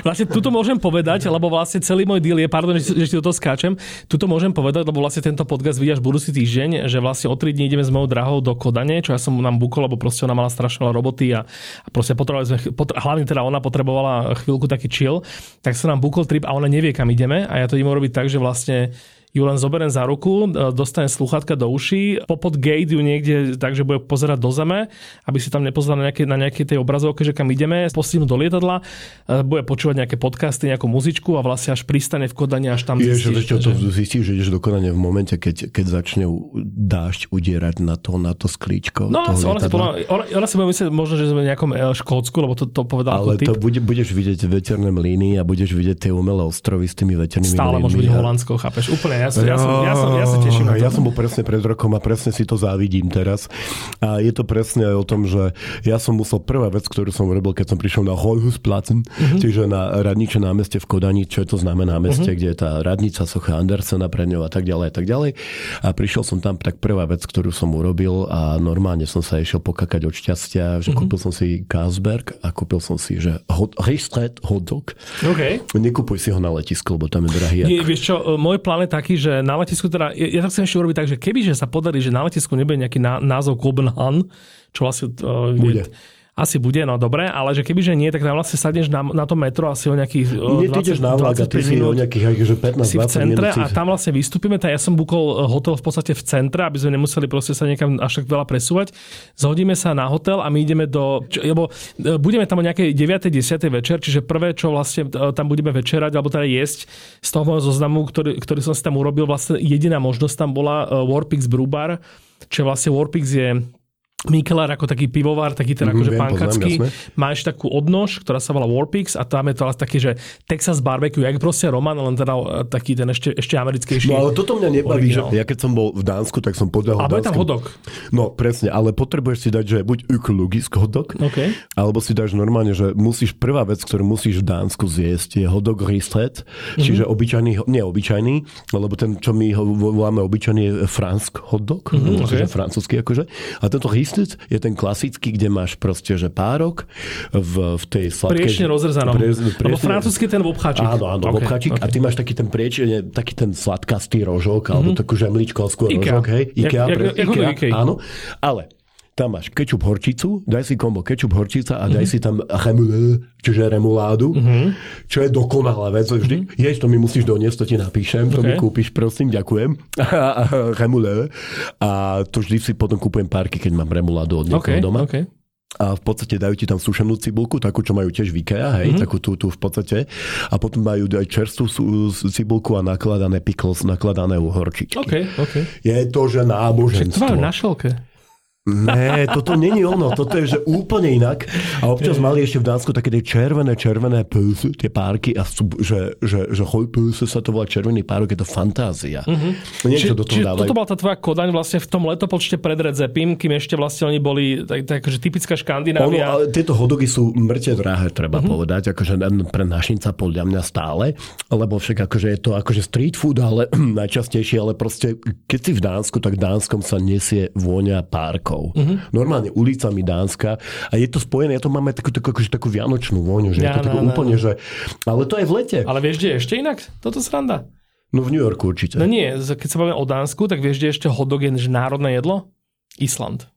Vlastne tuto môžem povedať, lebo vlastne celý môj deal je, pardon, že, že ti do toho skáčem, tuto môžem povedať, lebo vlastne tento podcast vidiaš budúci týždeň, že vlastne o 3 dní ideme s mojou drahou do Kodane, čo ja som nám bukol, lebo proste ona mala strašne roboty a, a proste potrebovali sme, pot, hlavne teda ona potrebovala chvíľku taký chill, tak sa nám bukol trip a ona nevie, kam ideme a ja to idem robiť tak, že vlastne ju len zoberiem za ruku, e, dostane sluchatka do uší, popod gate ju niekde tak, že bude pozerať do zeme, aby si tam nepozerala na nejakej, na nejakej tej obrazovke, že kam ideme, postihnu do lietadla, e, bude počúvať nejaké podcasty, nejakú muzičku a vlastne až pristane v Kodani, až tam je, zistíš. Že, to zistíš, že ideš do Kodane v momente, keď, keď začne dážď udierať na to, na to sklíčko. No, ona, si, ona, ona si bude myslieť možno, že sme v nejakom e, Škótsku, lebo to, to povedal Ale to bude, budeš vidieť veterné mlíny a budeš vidieť tie umelé ostrovy s tými veternými Stále môže byť Holandsko, chápeš? Úplne ja, ja, som, ja, som, ja sa teším na to. Ja som bol presne pred rokom a presne si to závidím teraz. A je to presne aj o tom, že ja som musel, prvá vec, ktorú som robil, keď som prišiel na Holhusplatzen, uh-huh. čiže na radniče námestie v Kodani, čo je to známe námestie, uh-huh. kde je tá radnica Socha Andersena pre ňou a tak ďalej a tak ďalej. A prišiel som tam, tak prvá vec, ktorú som urobil a normálne som sa išiel pokakať od šťastia, že uh-huh. kúpil som si Kasberg a kúpil som si, že hot, hot, dog. Okay. Nekúpuj si ho na letisku, lebo tam je drahý. Nie, vieš čo, môj plán je taký, že na letisku teda, ja, ja to chcem ešte urobiť tak, že kebyže sa podarí, že na letisku nebude nejaký názov Copenhagen, čo vlastne uh, bude. Je, asi bude, no dobre, ale že kebyže nie, tak tam vlastne sadneš na, na to metro asi o nejakých nie, 20, na vlak 25 si minút. o nejakých akože 15 si v centre minút. a tam vlastne vystúpime. Tak ja som bukol e, hotel v podstate v centre, aby sme nemuseli proste sa niekam až tak veľa presúvať. Zhodíme sa na hotel a my ideme do... Čo, lebo e, budeme tam o nejakej 9. 10. večer, čiže prvé, čo vlastne e, tam budeme večerať, alebo teda jesť z toho môjho zoznamu, ktorý, ktorý som si tam urobil, vlastne jediná možnosť tam bola Warpix Brewbar, čo vlastne Warpix je Mikelar ako taký pivovar, taký ten mm, akože pankacký, má ešte takú odnož, ktorá sa volá Warpix a tam je to taký, že Texas barbecue, jak proste Roman, len teda e, taký ten ešte, ešte americkejší. No ale toto mňa nebaví, že ja keď som bol v Dánsku, tak som podľahol Ale tam hodok. No presne, ale potrebuješ si dať, že buď økologisk hodok, okay. alebo si dáš normálne, že musíš, prvá vec, ktorú musíš v Dánsku zjesť, je hodok ristret, mm-hmm. čiže obyčajný, nie obyčajný, lebo ten, čo my ho voláme obyčajný, je fransk hodok, mm-hmm, okay. francúzsky akože. A tento Ristet je ten klasický, kde máš proste, že párok v, v tej sladkej... Priečne rozrezanom. Pre, priečne, Lebo francúzsky ten obcháčik. Áno, áno, okay, obcháčik. Okay. A ty máš taký ten priečne, taký ten sladkastý rožok, mm-hmm. alebo mhm. takú žemličkovskú rožok, hej? Ikea, jak, pre, jak, Ikea, Ikea, áno. Ale tam máš kečup horčicu, daj si kombo kečup horčica a daj si tam remule, čiže remuládu, Mhm. čo je dokonalá vec. Vždy, jež to mi musíš doniesť, to ti napíšem, to mi Ok. kúpiš, prosím, ďakujem. Remule. A to vždy si potom kúpujem párky, keď mám remuládu od niekoho doma. OK. A v podstate dajú ti tam sušenú cibulku, takú, čo majú tiež v IKEA, hej, mm-hmm. takú tú, tú v podstate. A potom majú aj čerstvú cibulku a nakladané pickles, nakladané uhorčičky. OK, OK. Je to, že Však to náboženstvo. majú na šelke. Ne, toto není ono, toto je že úplne inak. A občas mali ešte v Dánsku také tie červené, červené pulsy, tie párky, a sú, že, že, že hoj pulsy sa to volá červený párok, je to fantázia. Mm-hmm. Niečo do toho dávajú. toto bola tá tvoja kodaň vlastne v tom letopočte pred Red Zepim, kým ešte vlastne oni boli tak, tak akože typická Ono, Škandinávia. ale tieto hodogy sú mŕte drahé, treba mm-hmm. povedať, akože pre našinca podľa mňa stále, lebo však akože je to akože street food, ale najčastejšie, ale proste keď si v Dánsku, tak v Dánskom sa nesie vôňa párkov. Mm-hmm. Normálne ulicami Dánska a je to spojené, ja to máme takú, takú, akože takú vianočnú vôňu, že je Ja, to takú no, úplne, že... Ale to aj v lete. Ale vieš, kde je ešte inak? Toto sranda. No v New Yorku určite. No nie, keď sa bavíme o Dánsku, tak vieš, kde je ešte hotdog je že národné jedlo? Island.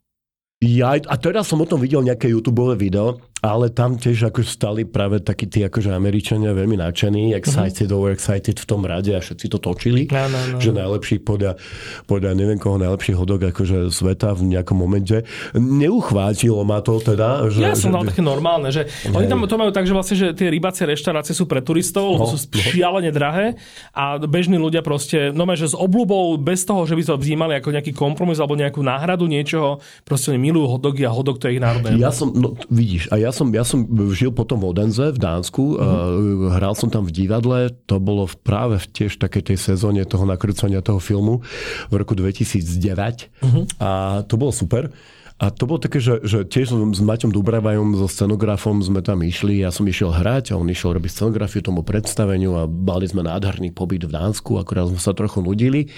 Ja, a teraz som o tom videl nejaké YouTube video, ale tam tiež ako stali práve takí tí akože Američania veľmi nadšení, excited, mm-hmm. overexcited v tom rade a všetci to točili, No, no, no. že najlepší podľa, podľa neviem koho najlepší hodok akože sveta v nejakom momente. Neuchvátilo ma to teda. Že, Ja som že, dal také normálne, že oni tam to majú tak, že vlastne, že tie rybacie reštaurácie sú pre turistov, lebo No, sú šialene drahé a bežní ľudia proste, no že s obľubou, bez toho, že by to vnímali ako nejaký kompromis alebo nejakú náhradu niečoho, proste oni milujú hotdogy a hotdog to je ich národné. Ja som, no vidíš, a ja som, ja som žil potom v Odenze v Dánsku, mm-hmm. hral som tam v divadle, to bolo v, práve v tiež takej tej sezóne toho nakrúcania toho filmu v roku 2009 mm-hmm. a to bolo super. A to bolo také, že, že tiež s Maťom Dubravajom, so scenografom sme tam išli, ja som išiel hrať a on išiel robiť scenografiu tomu predstaveniu a mali sme nádherný pobyt v Dánsku, akorát sme sa trochu nudili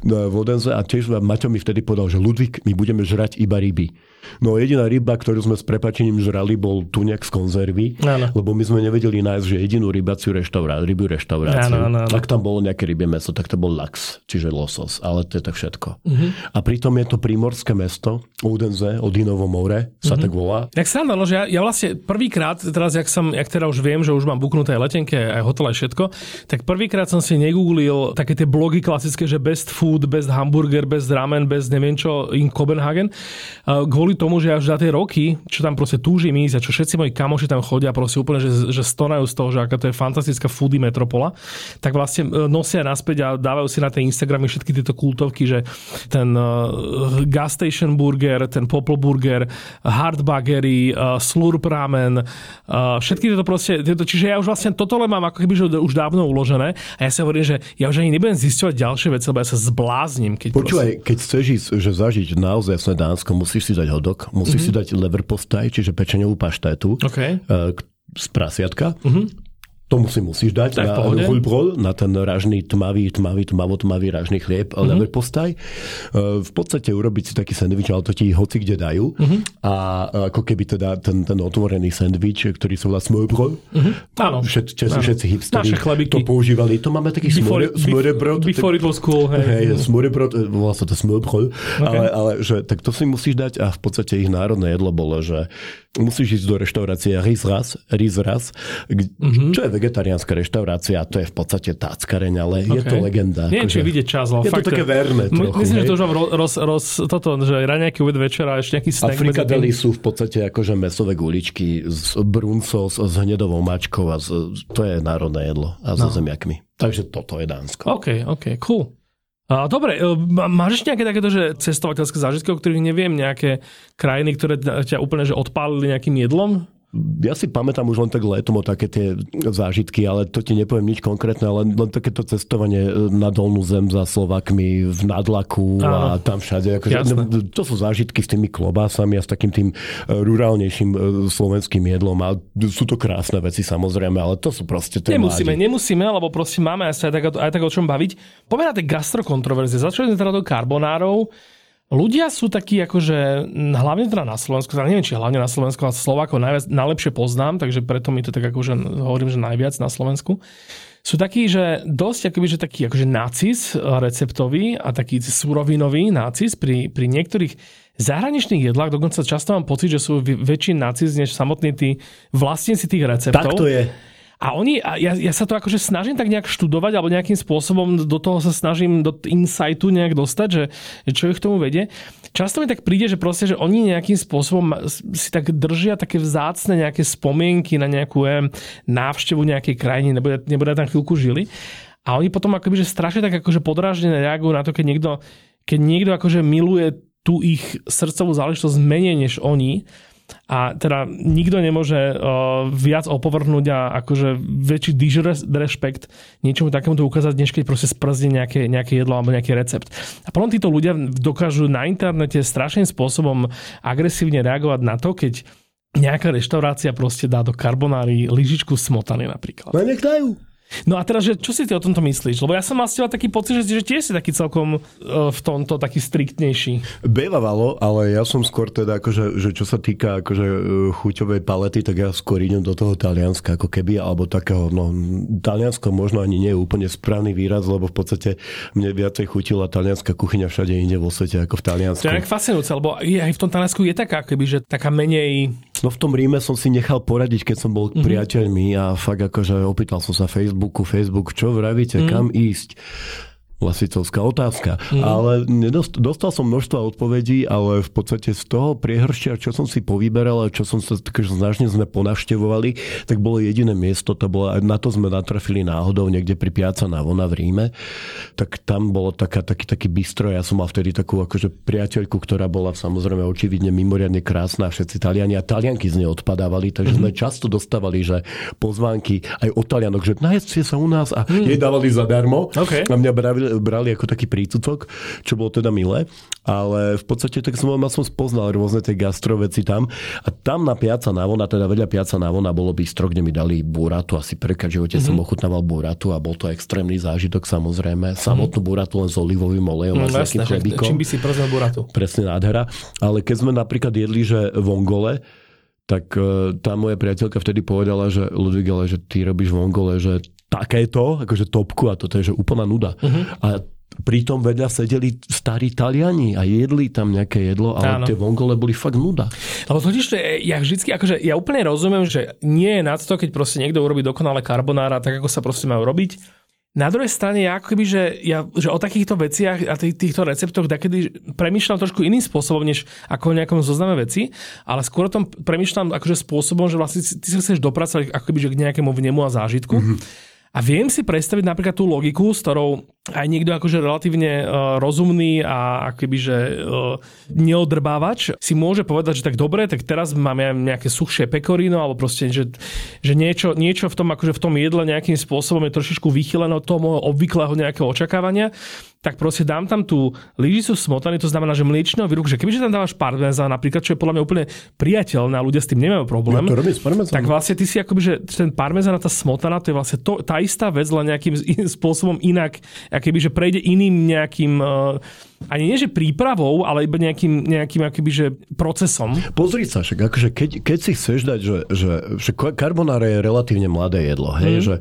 no, v Odenze a tiež Maťo mi vtedy povedal, že Ludvík, my budeme žrať iba ryby. No jediná ryba, ktorú sme s prepačením žrali, bol tuniak z konzervy, Áno. lebo my sme nevedeli nájsť, že jedinú rybaciu reštaurá, rybu reštauráciu. Áno, áno, áno. Ak tam bolo nejaké rybie meso, tak to bol lax, čiže losos, ale to je tak všetko. Mhm. A pritom je to primorské mesto, Odense, Odinovo more, sa Mhm. tak volá. Jak sranda, no, že ja, ja vlastne prvýkrát, teraz jak, som, jak teda už viem, že už mám buknuté letenky, aj hotel, aj všetko, tak prvýkrát som si negooglil také tie blogy klasické, že best food, best hamburger, best ramen, best neviem čo, in Copenhagen, Uh, kvôli tomu, že až za tie roky, čo tam proste túžim ísť a čo všetci moji kamoši tam chodia, proste úplne, že, že stonajú z toho, že aká to je fantastická foodie metropola, tak vlastne uh, nosia naspäť a dávajú si na tie Instagramy všetky tieto kultovky, že ten uh, gas station burger, ten popol burger, hard burgery, uh, slurp ramen, uh, všetky tieto proste, tieto, čiže ja už vlastne toto len mám ako keby že už dávno uložené a ja si hovorím, že ja už ani nebudem zisťovať ďalšie veci, lebo ja sa zblázním, keď Počúvaj, keď chceš ísť, že zažiť naozaj jasné Dánsko, musíš si dať hodok, musíš mm-hmm. si dať leverpostaj, čiže pečeňovú paštétu OK. eh, z prasiatka. Mm-hmm. To si musíš dať v na hulbrol, na ten ražný tmavý, tmavý, tmavo-tmavý ražný chlieb, mm-hmm. leverpostaj. Eh, V podstate urobiť si taký sendvič, ale to ti hoci kde dajú. Mm-hmm. A ako keby teda ten, ten otvorený sendvič, ktorý sa volá smørbrød. Mm-hmm. Áno. Všet, všetci, Áno. všetci hipsteri to používali. To máme taký smørebrød. before it was cool, hej. Hej, smørbrød, e, volá sa to smørbrød, okay. ale, ale že, tak to si musíš dať a v podstate ich národné jedlo bolo, že musíš ísť do reštaurácie Riz Ras, Riz Ras Mhm. mm-hmm. čo je vegetariánska reštaurácia, to je v podstate táckareň, ale okay. je to legenda. Nie, či akože- vidieť čas, ale Je to fakt, také verné My- trochu, Myslím, že hej. to už mám roz, roz, toto, že raňajky obed večera a ešte nejaký A snack. frikadely tým. sú v podstate akože mesové guličky z brunco, s, s hnedovou mačkou a z, to je národné jedlo a so No. zemiakmi. Takže toto je Dánsko. OK, OK, cool. Dobre, e, má- máš ešte nejaké takéto, že cestovateľské zážitky, o ktorých neviem, nejaké krajiny, ktoré ťa úplne že odpálili nejakým jedlom? Ja si pamätám už len tak letom o také tie zážitky, ale to ti nepoviem nič konkrétne, ale len takéto cestovanie e, na dolnú zem za Slovakmi v Nadlaku a Áno. tam všade. Akože, no, to sú zážitky s tými klobásami a s takým tým e, rurálnejším e, slovenským jedlom a sú to krásne veci samozrejme, ale to sú proste tie Nemusíme, mládi. nemusíme, lebo proste máme aj, tak, aj tak o čom baviť. Poďme na tie gastrokontroverzie. Začali sme teda do carbonárov. Ľudia sú takí akože, hlavne teda na Slovensku, teda neviem, či hlavne na Slovensku, ale Slovákov najviac, najlepšie poznám, takže preto mi to tak akože hovorím, že najviac na Slovensku. Sú takí, že dosť akoby, že taký akože nacis receptový a taký surovinový nacis pri, pri niektorých zahraničných jedlách, dokonca často mám pocit, že sú väčší nacis než samotní tí vlastníci tých receptov. Tak to je. A oni, a ja, ja sa to akože snažím tak nejak študovať, alebo nejakým spôsobom do toho sa snažím do insightu nejak dostať, že, že čo ich tomu vedie. Často mi tak príde, že proste, že oni nejakým spôsobom si tak držia také vzácne nejaké spomienky na nejakú eh, návštevu nejakej krajiny, nebude, nebude tam chvíľku žili. A oni potom akoby, že strašne tak akože podráždené reagujú na to, keď niekto, keď niekto akože miluje tú ich srdcovú záležitosť menej než oni a teda nikto nemôže uh, viac opovrhnúť a akože väčší disrespekt niečomu takému to ukázať, než keď proste sprzdí nejaké, nejaké jedlo alebo nejaký recept. A potom títo ľudia dokážu na internete strašným spôsobom agresívne reagovať na to, keď nejaká reštaurácia proste dá do karbonári lyžičku smotany napríklad. No nech dajú. No a teraz, že čo si ty o tomto myslíš? Lebo ja som mal s taký pocit, že, že tiež si taký celkom uh, v tomto taký striktnejší. Bejvavalo, ale ja som skôr teda, akože, že čo sa týka akože, e, chuťovej palety, tak ja skôr idem do toho Talianska, ako keby, alebo takého, no, Taliansko možno ani nie je úplne správny výraz, lebo v podstate mne viacej chutila talianská kuchyňa všade inde vo svete ako v Taliansku. To je tak fascinujúce, lebo aj v tom Taliansku je taká, keby, že taká menej... No v tom Ríme som si nechal poradiť, keď som bol mm-hmm. priateľmi a fakt akože opýtal som sa Facebook Facebooku, Facebook, čo vravíte, mm. kam ísť? Lasicovská otázka. Mm. Ale dostal som množstvo odpovedí, ale v podstate z toho priehršťa, čo som si povyberal a čo som sa takže značne sme ponavštevovali, tak bolo jediné miesto, to bolo, na to sme natrafili náhodou niekde pri Piaca na Vona v Ríme. Tak tam bolo taká, taký, taký bistro. Ja som mal vtedy takú akože priateľku, ktorá bola samozrejme očividne mimoriadne krásna. Všetci Taliani a Talianky z nej odpadávali, takže mm-hmm. sme často dostávali, že pozvánky aj od Talianok, že najedzte sa u nás a mm. jej dávali zadarmo. Okay. A mňa bravili, brali ako taký prícutok, čo bolo teda milé, ale v podstate tak som, som spoznal rôzne tie gastroveci tam a tam na Piaca Navona, teda vedľa Piaca Navona bolo bistro, kde mi dali buratu, asi prvýkrát v živote mm-hmm. som ochutnával buratu a bol to extrémny zážitok samozrejme. Samotnú mm-hmm. buratu len s olivovým olejom mm, a s takým chlebíkom. Čím by si prozrel buratu? Presne nádhera. Ale keď sme napríklad jedli, že vongole, tak uh, tá moja priateľka vtedy povedala, že Ludvík, ale že ty robíš vongole, že takéto, akože topku a toto je že úplná nuda. Uh-huh. A pritom vedľa sedeli starí Taliani a jedli tam nejaké jedlo, ale Áno. tie vongole boli fakt nuda. Lebo totiž to je, ja vždycky, akože ja úplne rozumiem, že nie je nad to, keď proste niekto urobí dokonale karbonára, tak ako sa proste majú robiť. Na druhej strane, ja ako keby, že, ja, že o takýchto veciach a tých, týchto receptoch takedy premýšľam trošku iným spôsobom, než ako o nejakom zozname veci, ale skôr o tom premýšľam akože spôsobom, že vlastne ty sa chceš dopracovať ako keby, že k nejakému vnemu a zážitku. Mm-hmm. A viem si predstaviť napríklad tú logiku, s ktorou aj niekto akože relatívne uh, rozumný a akoby, že uh, neodrbávač si môže povedať, že tak dobre, tak teraz máme nejaké suchšie pekorino, alebo proste, že, že niečo, niečo v tom, akože v tom jedle nejakým spôsobom je trošičku vychylené od toho obvyklého nejakého očakávania tak proste dám tam tú lyžicu smotany, to znamená, že mliečného výrobku, že kebyže tam dávaš parmezán napríklad, čo je podľa mňa úplne priateľné a ľudia s tým nemajú problém, ja to robím s tak vlastne ty si akoby, že ten parmezán a tá smotana, to je vlastne to, tá istá vec, len nejakým spôsobom inak, akoby, že prejde iným nejakým uh, ani nie že prípravou, ale iba nejakým, nejakým akoby, že procesom. Pozri sa, však akože keď, keď si chceš dať, že, že, že carbonara je relatívne mladé jedlo, hej, mm. že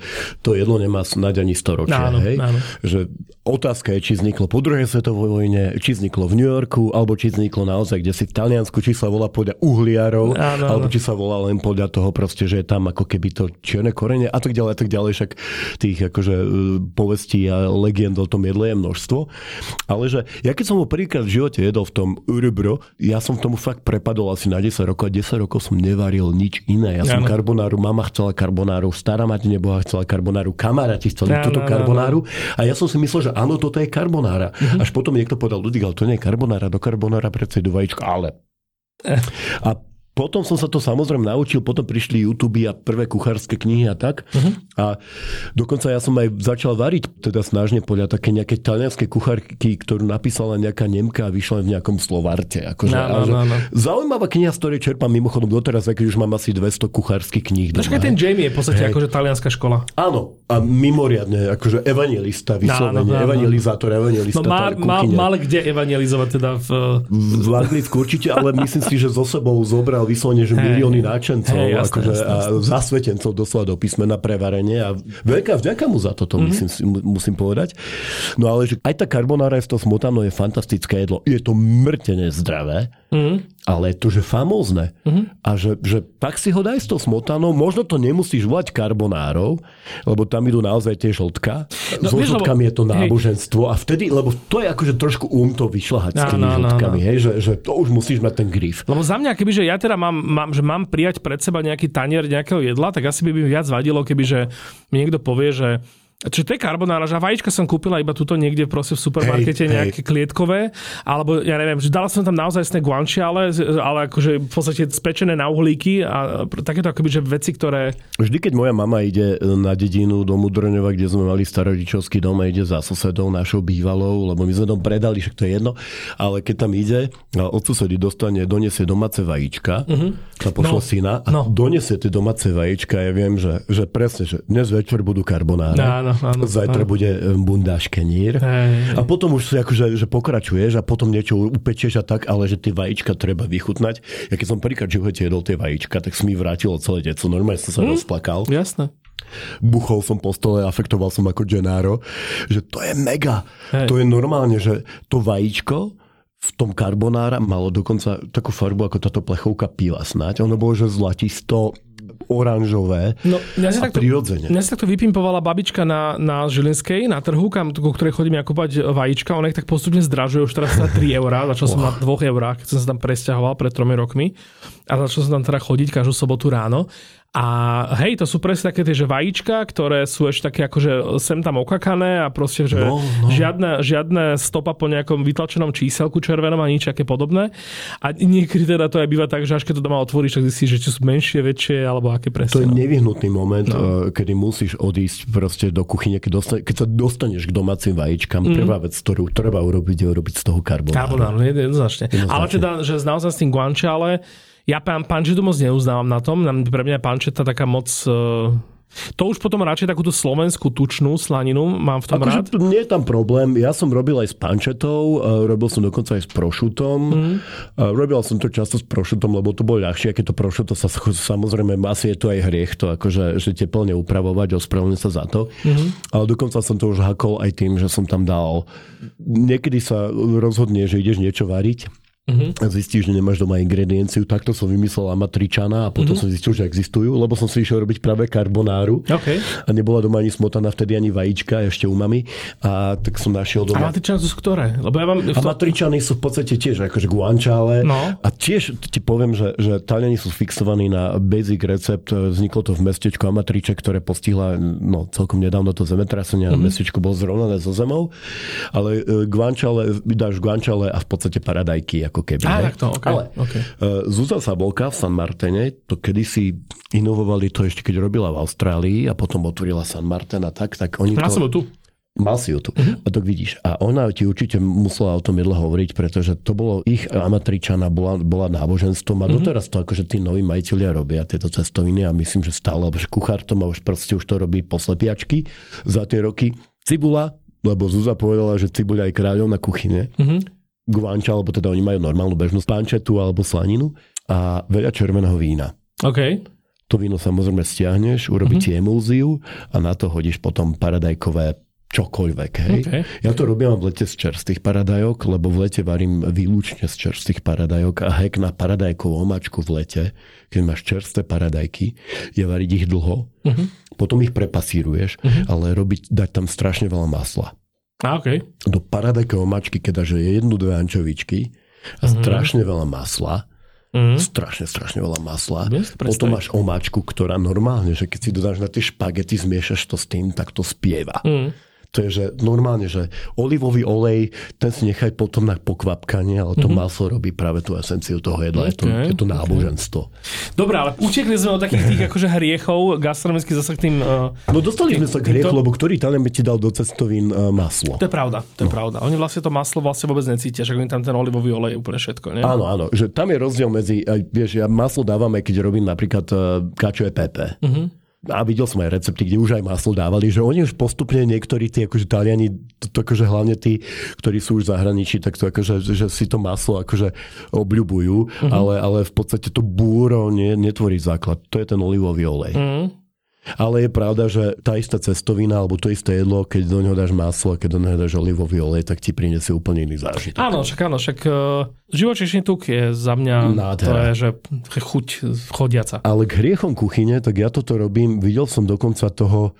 to jedlo nemá snáď ani 100 ročia, áno, hej, áno. že otázka je, či vzniklo po druhej svetovej vojne, či vzniklo v New Yorku, alebo či vzniklo naozaj, kde si v Taliansku, či sa volá podľa uhliarov, áno, alebo áno. či sa volá len podľa toho proste, že je tam ako keby to čierne korene a tak ďalej, a tak ďalej, však tých akože e, povestí a legend o tom jedle je množstvo. Ale že ja keď som ho prvýkrát v živote jedol v tom Urubro, ja som tomu fakt prepadol asi na 10 rokov a 10 rokov som nevaril nič iné. Ja som karbonáru, mama chcela karbonáru, stará mať neboha chcela karbonáru, kamaráti chceli ja, túto karbonáru a ja som si myslel, že áno, toto je karbonára. Uh-huh. Až potom niekto povedal, ľudí, ale to nie je karbonára, do karbonára predsa idú vajíčka, ale... Eh. A potom som sa to samozrejme naučil, potom prišli YouTube a prvé kuchárske knihy a tak. Uh-huh. A dokonca ja som aj začal variť teda snažne podľa také nejaké talianskej kuchárky, ktorú napísala nejaká Nemka a vyšla v nejakom Slovarte. Akože, No, no, no, no. Zaujímavá kniha, z ktorej čerpám mimochodom doteraz, aj keď už mám asi 200 kuchárskych kníh. Však doma, aj ten. Jamie je v podstate Hej. akože talianská škola. Áno, a mimoriadne, akože evangelista, vyslovene, áno, áno. evangelizátor, evangelista, No má, má, ale kde evangelizovať teda v... v v Anglicku určite, ale myslím si, že zo sebou zobral vyslovene, že milióny náčencov Hej, jasné, akože, jasné, a zasvetencov doslova do písmena pre varenie a veľká vďaka mu za toto, Mhm. mm-hmm. myslím, si- mu- musím povedať. No ale že aj tá carbonara s tou smotanou je fantastické jedlo. Je to mŕtene zdravé, Mhm. ale je to, že famózne. Mm-hmm. A že, že tak si ho daj s tou smotanou, možno to nemusíš volať carbonárov, lebo tam idú naozaj tie žltka. No, so vieš, lebo- žltkami je to hej. náboženstvo a vtedy, lebo to je akože trošku um to vyšľahať s Áno, tými áno. žltkami, hej, že, že to už musíš mať ten grif. Lebo za mňa, kebyže ja teda mám, mám, že mám prijať pred seba nejaký tanier nejakého jedla, tak asi by mi viac vadilo, kebyže mi niekto povie, že Čiže to je carbonara, že vajíčka som kúpila iba tuto niekde proste v supermarkete Hej, nejaké klietkové, alebo ja neviem, že dala som tam naozaj sné guanciale, ale akože v podstate spečené na uhlíky a takéto akoby, že veci, ktoré... Vždy, keď moja mama ide na dedinu do Mudrňova, kde sme mali starodičovský dom a ide za susedou našou bývalou, lebo my sme dom predali, však to je jedno, ale keď tam ide od susedy dostane, donesie domáce vajíčka, uh-huh. a pošlo No, syna a no. donesie tie domáce vajíčka, ja viem, že, že presne, že dnes večer budú karbonáre, Áno, áno, zajtra áno. bude e, bundáš kenír Hej. a potom už si akože, že pokračuješ a potom niečo upečieš a tak, ale že tie vajíčka treba vychutnať. Ja keď som prvýkrát živote jedol tie vajíčka, tak mi vrátilo celé deco, normálne som sa Hm? rozplakal Jasné. buchol som po stole, afektoval som ako Gennaro, že to je mega. Hej. To je normálne, že to vajíčko v tom karbonára malo dokonca takú farbu ako táto plechovka piva snáď. Ono bolo, že zlatisto oranžové No, mňa si a takto, prirodzene. mňa si takto vypimpovala babička na, na Žilinskej, na trhu, kam, ku ktorej chodím ja kúpať vajíčka. Ona ich tak postupne zdražuje, už teraz sa 3 eurá. Začal som na 2 eurách, keď som sa tam presťahoval pred tromi rokmi. A začal som tam teda chodiť každú sobotu ráno. A hej, to sú presne také tie, že vajíčka, ktoré sú ešte také akože sem tam okakané a proste, že No, no. Žiadne, žiadne stopa po nejakom vytlačenom číselku červenom a nič aké podobné. A niekedy teda to aj býva tak, že až keď to doma otvoríš, tak zistíš, že či sú menšie, väčšie, alebo aké To je presne. no. nevyhnutný moment, no. kedy musíš odísť proste do kuchyne, keď, dostane, keď sa dostaneš k domácim vajíčkam. Mm. Prvá vec, ktorú treba urobiť, je urobiť z toho karbonáru. Carbonara, nie, jednoznačne. Jednoznačne. Ale teda, že naozaj s tým guanciale, ja pán pančetu moc neuznávam na tom, pre mňa je pančeta taká moc... eh, To už potom radšej takúto slovenskú tučnú slaninu mám v tom rád. Akože nie je tam problém. Ja som robil aj s pančetou, eh, robil som dokonca aj s prošutom. Mm. Robil som to často s prošutom, lebo to bolo ľahšie, keď to prošuto sa samozrejme, asi je to aj hriech, to akože, že teplne upravovať, ospravedlňujem sa za to. Mm. Ale dokonca som to už hakol aj tým, že som tam dal... Niekedy sa rozhodne, že ideš niečo variť Mhm. a zistíš, že nemáš doma ingredienciu. Takto som vymyslel amatričana a potom Mhm. som zistil, že existujú, lebo som si išiel robiť práve karbonáru. OK. A nebola doma ani smotana, vtedy ani vajíčka, ešte u mami. A tak som našiel doma... matričany sú ktoré? Lebo ja mám... A matričany sú v podstate tiež akože guanciale. No. A tiež ti poviem, že, že Taliani sú fixovaní na basic recept. Vzniklo to v mestečku Amatriče, ktoré postihla no, celkom nedávno to zemetrasenie a Mhm. mestečko bolo zrovnané so zemou. Ale e, guanciale, dáš guanciale a v podstate paradajky, ako keby. Á, hej. takto, OK. Ale OK. e, Zuzá Sabolka v San Martene, to kedysi inovovali to ešte, keď robila v Austrálii a potom otvorila San Martin a tak, tak oni Ja to... tu. Mal si ju tu. Uh-huh. A tak vidíš. A ona ti určite musela o tom jedle hovoriť, pretože to bolo ich amatričana, bola, bola náboženstvom a uh-huh. doteraz to akože tí noví majiteľia robia tieto cestoviny a myslím, že stále, lebo kuchár to má už proste už to robí poslepiačky za tie roky. Cibula, lebo Zuzá povedala, že cibuľa je kráľovná kuchyne. Mhm. Guanča, alebo teda oni majú normálnu bežnú pančetu alebo slaninu a veľa červeného vína. OK. To víno samozrejme stiahneš, urobíš mm-hmm. emulziu a na to hodíš potom paradajkové čokoľvek. Hej? Okay. Ja to robím v lete z čerstvých paradajok, lebo v lete varím výlučne z čerstvých paradajok a hek na paradajkovú omačku v lete, keď máš čerstvé paradajky, je variť ich dlho, Mhm. potom ich prepasíruješ, ale robiť, dať tam strašne veľa masla. A OK. Do paradajkovej omačky, keď dáš jednu, dve ančovičky a strašne veľa masla, Mhm. Strašne, strašne veľa masla. Predstaviť. Potom máš omáčku, ktorá normálne, že keď si dodáš na tie špagety, zmiešaš to s tým, tak to spieva. Mm. To je, že normálne, že olivový olej, ten si nechaj potom na pokvapkanie, ale to mm-hmm. maslo robí práve tú esenciu toho jedla. Okay, je, to, je to náboženstvo. Dobre, ale utekli sme od takých tých akože hriechov, gastronomicky zase k tým... Uh, no dostali sme sa k hriechu, lebo ktorý Talian by ti dal do cestovín uh, maslo? To je pravda, to je no. pravda. Oni vlastne to maslo vlastne vôbec necítia, že tam ten olivový olej úplne všetko. Nie? Áno, áno, že tam je rozdiel medzi, vieš, ja maslo dávame, keď robím napríklad uh, kačové pepe. Uh-huh a videl som aj recepty, kde už aj maslo dávali, že oni už postupne niektorí tí akože Taliani, to, to akože hlavne tí, ktorí sú už v zahraničí, tak to akože, že si to maslo akože obľubujú, uh-huh. ale, ale v podstate to búro nie, netvorí základ. To je ten olivový olej. Uh-huh. Ale je pravda, že tá istá cestovina alebo to isté jedlo, keď do neho dáš maslo a keď do neho dáš olivový olej, tak ti prinesie úplne iný zážitok. Áno, však áno, však uh, živočíšny tuk je za mňa Nádhera. to je, že chuť chodiaca. Ale k hriechom kuchyne, tak ja toto robím, videl som dokonca toho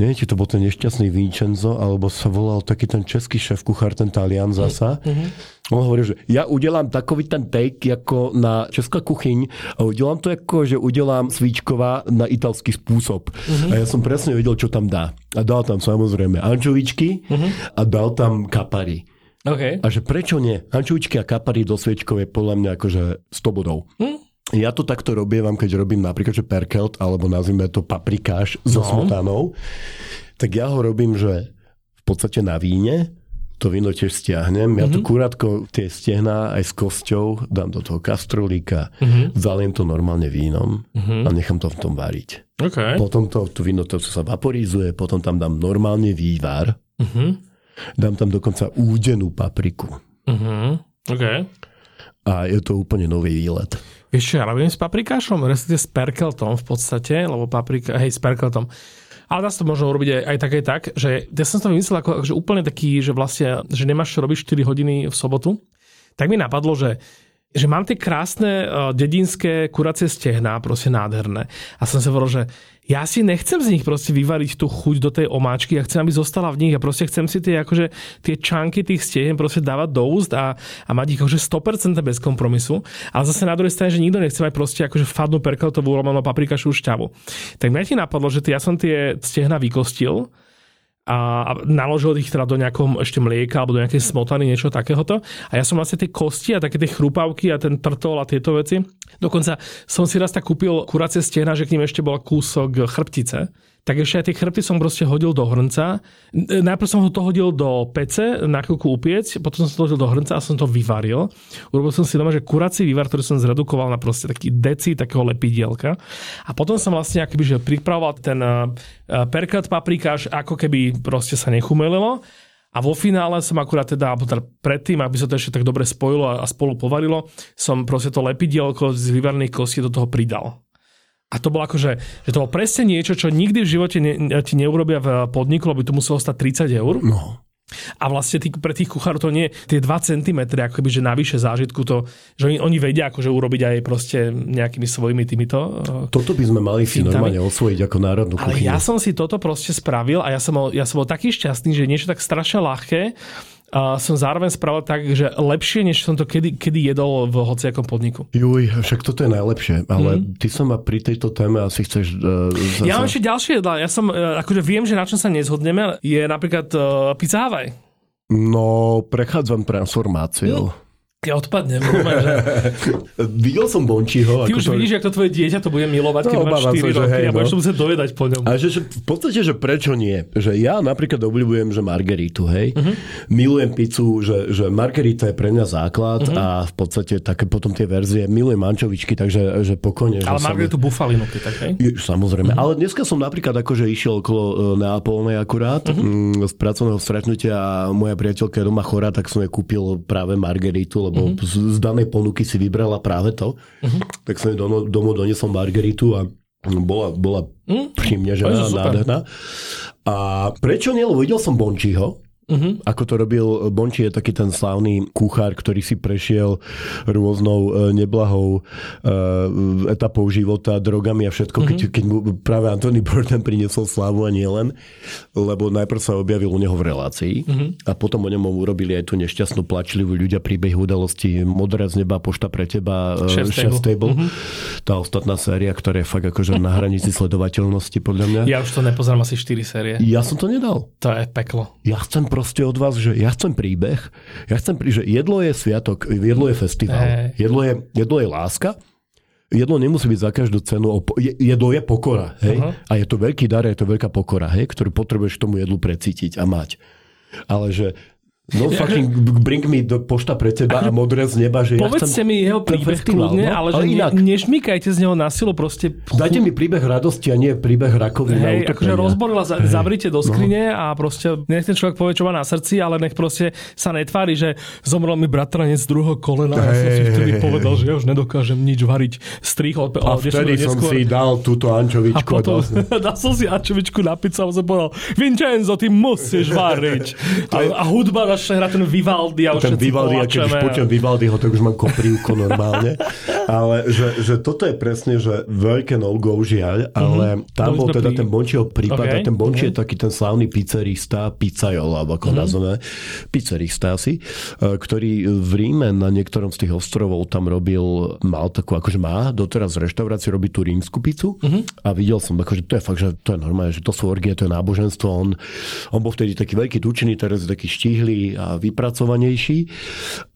neviem, či to bol ten nešťastný Vincenzo, alebo sa volal taký ten český šéf kuchár, ten Talian zasa. Mm-hmm. On hovoril, že ja udelám takový ten take ako na česká kuchyň a udelám to ako, že udelám svíčková na italský spôsob. Mm-hmm. A ja som presne vedel, čo tam dá. A dal tam samozrejme ančovičky mm-hmm. a dal tam kapary. Okay. A že prečo nie? Ančovičky a kapary do sviečkov je podľa mňa akože 100 bodov. Mm ja to takto robievam, keď robím napríklad že perkelt, alebo nazvime to paprikáš so no. smotanou, tak ja ho robím, že v podstate na víne, to víno tiež stiahnem. Ja mm-hmm. to kurátko, tie stehná aj s kosťou dám do toho kastrolíka, mm-hmm. zaliem to normálne vínom mm-hmm. a nechám to v tom variť. Okay. Potom to, to víno to sa vaporizuje, potom tam dám normálne vývar, mm-hmm. dám tam dokonca údenú papriku. Mm-hmm. Okay. A je to úplne nový výlet. Vieš čo, ja robím s paprikášom, respektíve s perkeltom v podstate, lebo paprika, hej, s perkeltom. Ale dá sa to možno urobiť aj, aj tak, tak, že ja som to vymyslel ako, že úplne taký, že vlastne, že nemáš čo robiť 4 hodiny v sobotu. Tak mi napadlo, že že mám tie krásne uh, dedinské kuracie stehná, proste nádherné. A som sa hovoril, že ja si nechcem z nich proste vyvariť tú chuť do tej omáčky, ja chcem, aby zostala v nich a proste chcem si tie, akože, tie čanky tých stehen proste dávať do úst a, a mať ich akože 100% bez kompromisu. Ale zase na druhej strane, že nikto nechce mať proste akože fadnú perkeltovú lomenú paprikašu šťavu. Tak mňa ti napadlo, že ja som tie stehna vykostil a naložil ich teda do nejakom ešte mlieka alebo do nejakej smotany, niečo takéhoto. A ja som vlastne tie kosti a také tie chrupavky a ten trtol a tieto veci. Dokonca som si raz tak kúpil kuracie stehna, že k ním ešte bol kúsok chrbtice tak ešte aj tie chrbty som proste hodil do hrnca. Najprv som ho to hodil do pece na chvíľku upiec, potom som to hodil do hrnca a som to vyvaril. Urobil som si doma, že kurací vývar, ktorý som zredukoval na proste taký deci takého lepidielka. A potom som vlastne akoby, že pripravoval ten uh, perkat paprikáš, ako keby proste sa nechumelilo. A vo finále som akurát teda, alebo teda predtým, aby sa to ešte tak dobre spojilo a, spolu povarilo, som proste to lepidielko z vyvarených kostí do toho pridal. A to bolo akože, že to bolo presne niečo, čo nikdy v živote ne, ti neurobia v podniku, lebo by to muselo stať 30 eur. No. A vlastne tý, pre tých kuchárov to nie tie 2 cm, ako keby, že navyše zážitku to, že oni, oni vedia akože urobiť aj proste nejakými svojimi týmito. Eh, toto by sme mali si normálne osvojiť ako národnú kuchyňu. Ale ja som si toto proste spravil a ja som bol, ja som bol taký šťastný, že niečo tak strašne ľahké som zároveň spravil tak, že lepšie, než som to kedy, kedy jedol v hociakom podniku. Juj, však toto je najlepšie, ale mm. ty sa ma pri tejto téme asi chceš... Uh, zase... Ja mám ešte ďalšie jedla. Ja som, uh, akože viem, že na čom sa nezhodneme, je napríklad uh, pizza Hawaii. No, prechádzam transformáciou. Mm. Ja odpadnem, že... Videl som Bončiho. Ty už to... vidíš, ako to tvoje dieťa to bude milovať, keď no, máš 4 roky hej, a budeš no. to musieť dovedať po ňom. A že, že, v podstate, že prečo nie? Že ja napríklad obľúbujem, že margeritu, hej. Uh-huh. Milujem pizzu, že, že margerita je pre mňa základ uh-huh. a v podstate také potom tie verzie, milujem ančovičky, takže že pokojne. Ale margeritu som... bufalinu, tak hej? Je, samozrejme. Uh-huh. Ale dneska som napríklad akože išiel okolo e, Neapolnej akurát uh-huh. z pracovného stretnutia a moja priateľka je doma chorá, tak som jej kúpil práve margeritu, lebo mm-hmm. z, z danej ponuky si vybrala práve to. Mm-hmm. Tak som domov, domov doniesol margeritu a bola, bola mm. príjemne žená, nádherná. A prečo nie? Lebo videl som Bončiho Uh-huh. Ako to robil Bonči, je taký ten slávny kuchár, ktorý si prešiel rôznou e, neblahou uh, etapou života, drogami a všetko, uh-huh. keď, keď mu práve Anthony Burton priniesol slávu a nielen, lebo najprv sa objavil u neho v relácii uh-huh. a potom o ňom urobili aj tú nešťastnú plačlivú ľudia príbeh udalosti Modré z neba, Pošta pre teba, Chef, Chef Stable. Uh-huh. Tá ostatná séria, ktorá je fakt akože na hranici sledovateľnosti podľa mňa. Ja už to nepozerám asi 4 série. Ja som to nedal. To je peklo. Ja chcem proste od vás, že ja chcem príbeh, ja chcem, že jedlo je sviatok, jedlo je festival, jedlo, je, jedlo je láska, jedlo nemusí byť za každú cenu, jedlo je pokora, hej? Uh-huh. A je to veľký dar, je to veľká pokora, hej? Ktorú potrebuješ tomu jedlu precítiť a mať. Ale že No fucking bring me do pošta pre teba a modré z neba, že Povedzte ja mi jeho príbeh kľudne, no? ale že ale inak. Ne, nežmýkajte z neho na silu, proste... Dajte mi príbeh radosti a nie príbeh rakoviny Hej, akože rozborila, za, zavrite do no. skrine no. a proste nech ten človek povie, čo má na srdci, ale nech proste sa netvári, že zomrel mi bratranec z druhého kolena a ja som si vtedy povedal, že ja už nedokážem nič variť strých od, A vtedy som neskôr. si dal túto ančovičku. A potom, dal som si ančovičku na pizzu a som povedal, Vincenzo, ty musíš variť. A, a hudba začne hrať ten Vivaldi a ten Vivaldi, a keď už počujem Vivaldiho, tak už mám koprivko normálne. ale že, že toto je presne, že veľké no-go žiaľ, ale mm-hmm. tam bol teda pri... ten Bončieho prípad okay. a ten Bonči mm-hmm. je taký ten slávny pizzerista, pizzajol, alebo ako mm-hmm. nazveme, pizzerista asi, e, ktorý v Ríme na niektorom z tých ostrovov tam robil, mal takú, akože má doteraz v reštaurácii robí tú rímsku pizzu mm-hmm. a videl som, akože to je fakt, že to je normálne, že to sú orgie, to je náboženstvo. On, on bol vtedy taký veľký tučený, teraz je taký štíhly a vypracovanejší,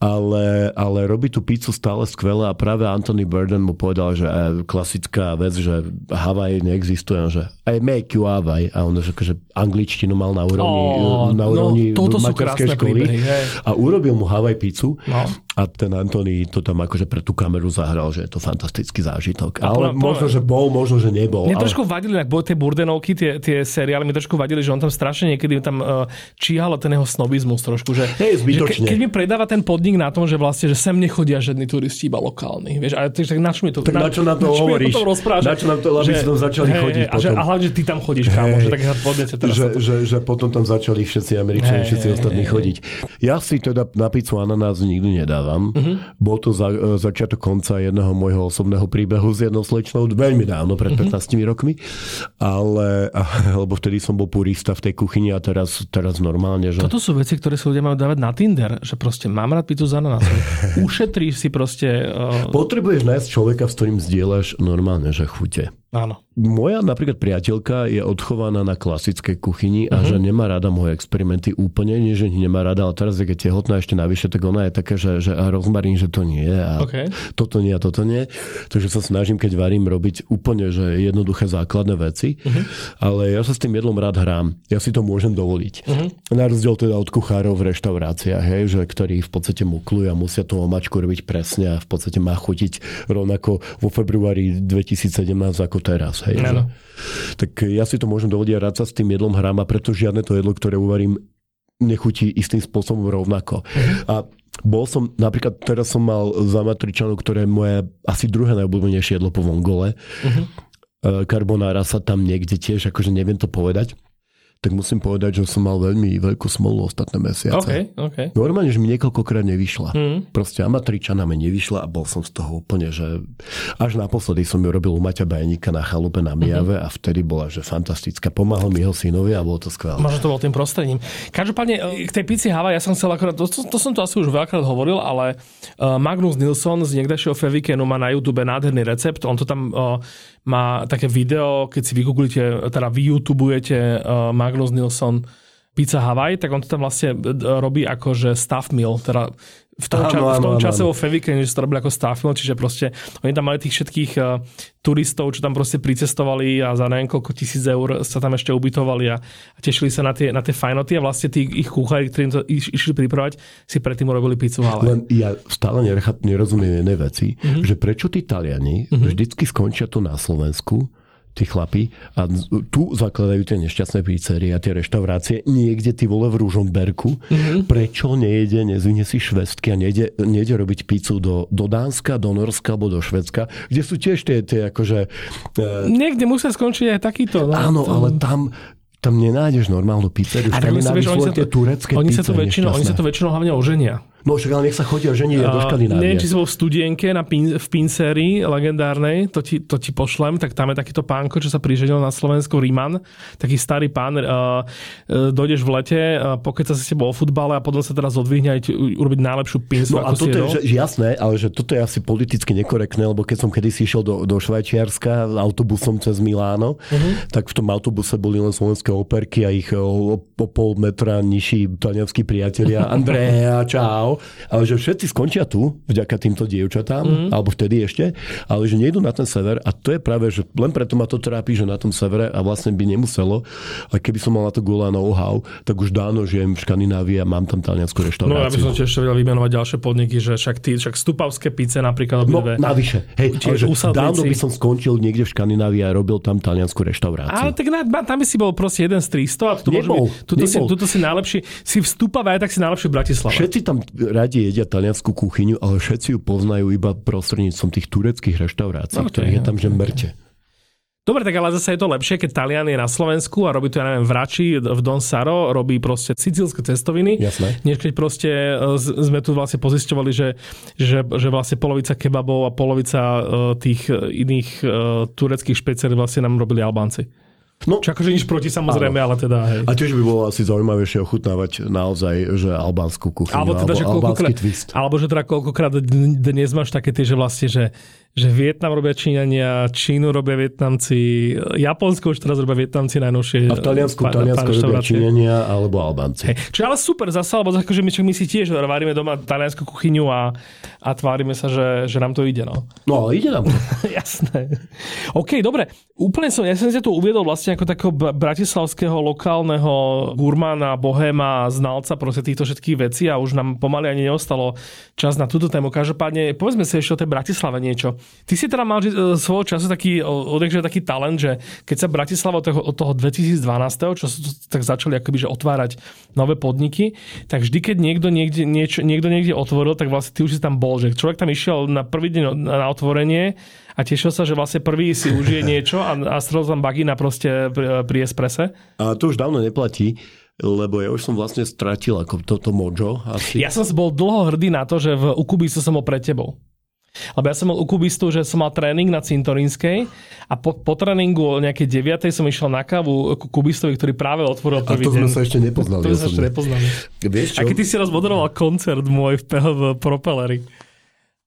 ale, ale robí tú pizzu stále skvelé a práve Anthony Burden mu povedal, že e, klasická vec, že Hawaii neexistuje, že I make you Hawaii a on že akože angličtinu mal na úrovni, oh, na úrovni no, materskej školy príbehy, a urobil mu Hawaii pizzu. No. A ten Anthony to tam akože pre tú kameru zahral, že je to fantastický zážitok. A ale možno, že bol, možno, že nebol. Mne ale... trošku vadili, ak boli tie burdenovky, tie, tie seriály, mi trošku vadili, že on tam strašne niekedy tam uh, číhal ten jeho snobizmus trošku, že Hej, zbytočne. Že keď mi predáva ten podnik na tom, že vlastne, že sem nechodia žiadni turisti, iba lokálni. Vieš, ale tak na čo mi to, tak na, na čo nám to hovoríš? Na čo nám to, aby že, sme začali hej, chodiť. A, že, a hlavne, že ty tam chodíš, kámo, že tak teraz. Že, že, že, potom tam začali všetci Američania, hey, všetci hey, ostatní hey, chodiť. Ja si teda na pizzu ananás nikdy nedávam. Uh-huh. Bol to za, e, začiatok konca jedného môjho osobného príbehu s jednou slečnou veľmi dávno, pred 15 uh-huh. rokmi. Ale, lebo vtedy som bol purista v tej kuchyni a teraz, teraz normálne. Že... Toto sú veci, ktoré sa ľudia majú dávať na Tinder, že proste mám rád pizzu s ananásom. Ušetríš si proste... Uh... Potrebuješ nájsť človeka, s ktorým zdieľaš normálne, že chute. Áno. Moja napríklad priateľka je odchovaná na klasickej kuchyni a uh-huh. že nemá rada moje experimenty úplne, nie že nemá rada, ale teraz, keď je tehotná ešte navyše, tak ona je taká, že, že a rozmarín, že to nie a okay. toto nie a toto nie. Takže sa snažím, keď varím, robiť úplne že jednoduché základné veci, uh-huh. ale ja sa s tým jedlom rád hrám. Ja si to môžem dovoliť. Uh-huh. Na rozdiel teda od kuchárov v reštauráciách, hej, že, ktorí v podstate muklujú a musia tú omačku robiť presne a v podstate má chutiť rovnako vo februári 2017 ako teraz. Hej, že, tak ja si to môžem dovodiť a rád sa s tým jedlom hrám a preto žiadne to jedlo, ktoré uvarím, nechutí istým spôsobom rovnako. Uh-huh. A bol som, napríklad teraz som mal za matričanov, ktoré je moje asi druhé najobľúbenejšie jedlo po vongole. Uh-huh. Carbonara sa tam niekde tiež, akože neviem to povedať tak musím povedať, že som mal veľmi veľkú smolu ostatné mesiace. Okay, okay. Normálne, že mi niekoľkokrát nevyšla. Mm. Proste amatričana mi nevyšla a bol som z toho úplne, že až naposledy som ju robil u Maťa Bajníka na chalupe na Mijave mm-hmm. a vtedy bola, že fantastická. Pomáhal mi jeho synovi a bolo to skvelé. Možno to bol tým prostredím. Každopádne k tej pici Hava, ja som chcel akorát, to, to, to som to asi už veľakrát hovoril, ale uh, Magnus Nilsson z niekdejšieho Fevikenu má na YouTube nádherný recept. On to tam uh, má také video, keď si vygooglite, teda vy youtubujete uh, Magnus Nilsson Pizza Hawaii, tak on to tam vlastne e, robí ako, že staff meal, teda v tom, ča- v tom čase vo Fevike, že to robili ako staff meal, čiže proste oni tam mali tých všetkých uh, turistov, čo tam proste pricestovali a za neviem koľko tisíc eur sa tam ešte ubytovali a, a tešili sa na tie, na tie fajnoty a vlastne tí ich kuchári, ktorí to iš, išli pripravať, si predtým urobili pizzu Hawaii. Len ja stále nerozumiem jednej veci, mm-hmm. že prečo tí Taliani mm-hmm. vždycky skončia tu na Slovensku tí chlapi a tu zakladajú tie nešťastné pizzerie a tie reštaurácie niekde ty vole v Ružomberku. Mm-hmm. Prečo nejde, nezvine si švestky a nejde, nejde robiť pizzu do, do Dánska, do Norska alebo do Švedska, kde sú tiež tie, tie akože... E... Niekde musia skončiť aj takýto. No, áno, to... ale tam tam nenájdeš normálnu pizzeriu. A Tam oni sa, vieš, oni sa, tie turecké oni sa to väčšinou, oni sa to väčšinou hlavne oženia. No však ale nech sa chodia ženiť aj do Škandinávie. Neviem, či si bol v studienke na pin, v pincerii legendárnej, to ti, to ti pošlem, tak tam je takýto pánko, čo sa priženil na Slovensku, Riman, taký starý pán, uh, uh, dojdeš v lete, uh, pokeca sa s tebou o futbale a potom sa teraz odvihne aj urobiť najlepšiu pincu, No a toto je že, jasné, ale že toto je asi politicky nekorektné, lebo keď som kedysi išiel do, do Švajčiarska autobusom cez Miláno, uh-huh. tak v tom autobuse boli len slovenské operky a ich o, o pol metra nižší talianskí priatelia. Andrea, čau. Ale že všetci skončia tu, vďaka týmto dievčatám, uh-huh. alebo vtedy ešte, ale že nejdu na ten sever a to je práve, že len preto ma to trápi, že na tom severe a vlastne by nemuselo, a keby som mal na to gula know-how, tak už dávno žijem v Škandinávii a mám tam taliansku reštauráciu. No ja by som ti ešte vedel vymenovať ďalšie podniky, že však, ty, však stupavské pice napríklad No, obidve. navyše. Hej, ale Tiež že dávno by som skončil niekde v Škandinávii a robil tam taliansku reštauráciu. Ale tak na, tam by si bol proste jeden z 300 a môže Nebol, byť, tuto, si, nebol. tuto si najlepší, si v Stupave aj tak si najlepší v Bratislave. Všetci tam radi jedia taliansku kuchyňu, ale všetci ju poznajú iba prostredníctvom tých tureckých reštaurácií, No, no, ktorých je tam, že mŕte. Dobre, tak ale zase je to lepšie, keď Talian je na Slovensku a robí to, ja neviem, v Rači, v Don Saro, robí proste sicílske cestoviny. Jasné. Než keď proste e, sme tu vlastne pozisťovali, že, že, že vlastne polovica kebabov a polovica e, tých e, iných tureckých špeciálí vlastne nám robili Albánci. No, Čo akože nič proti samozrejme, ale teda hej. a tiež by bolo asi zaujímavejšie ochutnávať naozaj, že albánsku kuchyňu, Alebo teda, že alebo albánsky koľkokrát, twist. alebo že teda koľkokrát dn- dnes máš také tie, že vlastne, že, že Vietnam robia Číňania, Čínu robia Vietnamci, Japonsko už teraz robia Vietnamci najnovšie. A v Taliansku, Taliansku pán robia. Číňania alebo Albánci. Hej. Čo je ale super zase, lebo akože my, my si tiež varíme doma taliansku kuchyňu a, a tvárime sa, že, že nám to ide. No. No ide nám to. Jasné. OK, dobre. Úplne som, ja som si to uviedol vlastne ako takého bratislavského lokálneho gurmána, bohéma, znalca proste týchto všetkých vecí a už nám pomaly ani neostalo čas na túto tému. Každopádne, povedzme si ešte o tej Bratislave niečo. Ty si teda mal že, e, svojho času taký, odjakže taký talent, že keď sa Bratislava od toho, od toho 2012, čo sa tak začali akoby, že otvárať nové podniky, tak vždy, keď niekto niekde, niečo, niekto niekde otvoril, tak vlastne ty už si tam bol, že človek tam išiel na prvý deň na otvorenie a tešil sa, že vlastne prvý si užije niečo a, a strel tam bagina proste pri, pri esprese. A to už dávno neplatí, lebo ja už som vlastne stratil ako toto mojo asi. Ja som bol dlho hrdý na to, že v Ukubistu som bol pred tebou. Lebo ja som mal u Kubistu, že som mal tréning na Cintorínskej a po, po tréningu o nejakej 9. som išiel na kávu ku Kubistovi, ktorý práve otvoril A prvý to deň. sme sa ešte nepoznali. To sme sa ešte nepoznali. Vieš A čo? keď ty si raz moderoval koncert môj v, v Propeleri.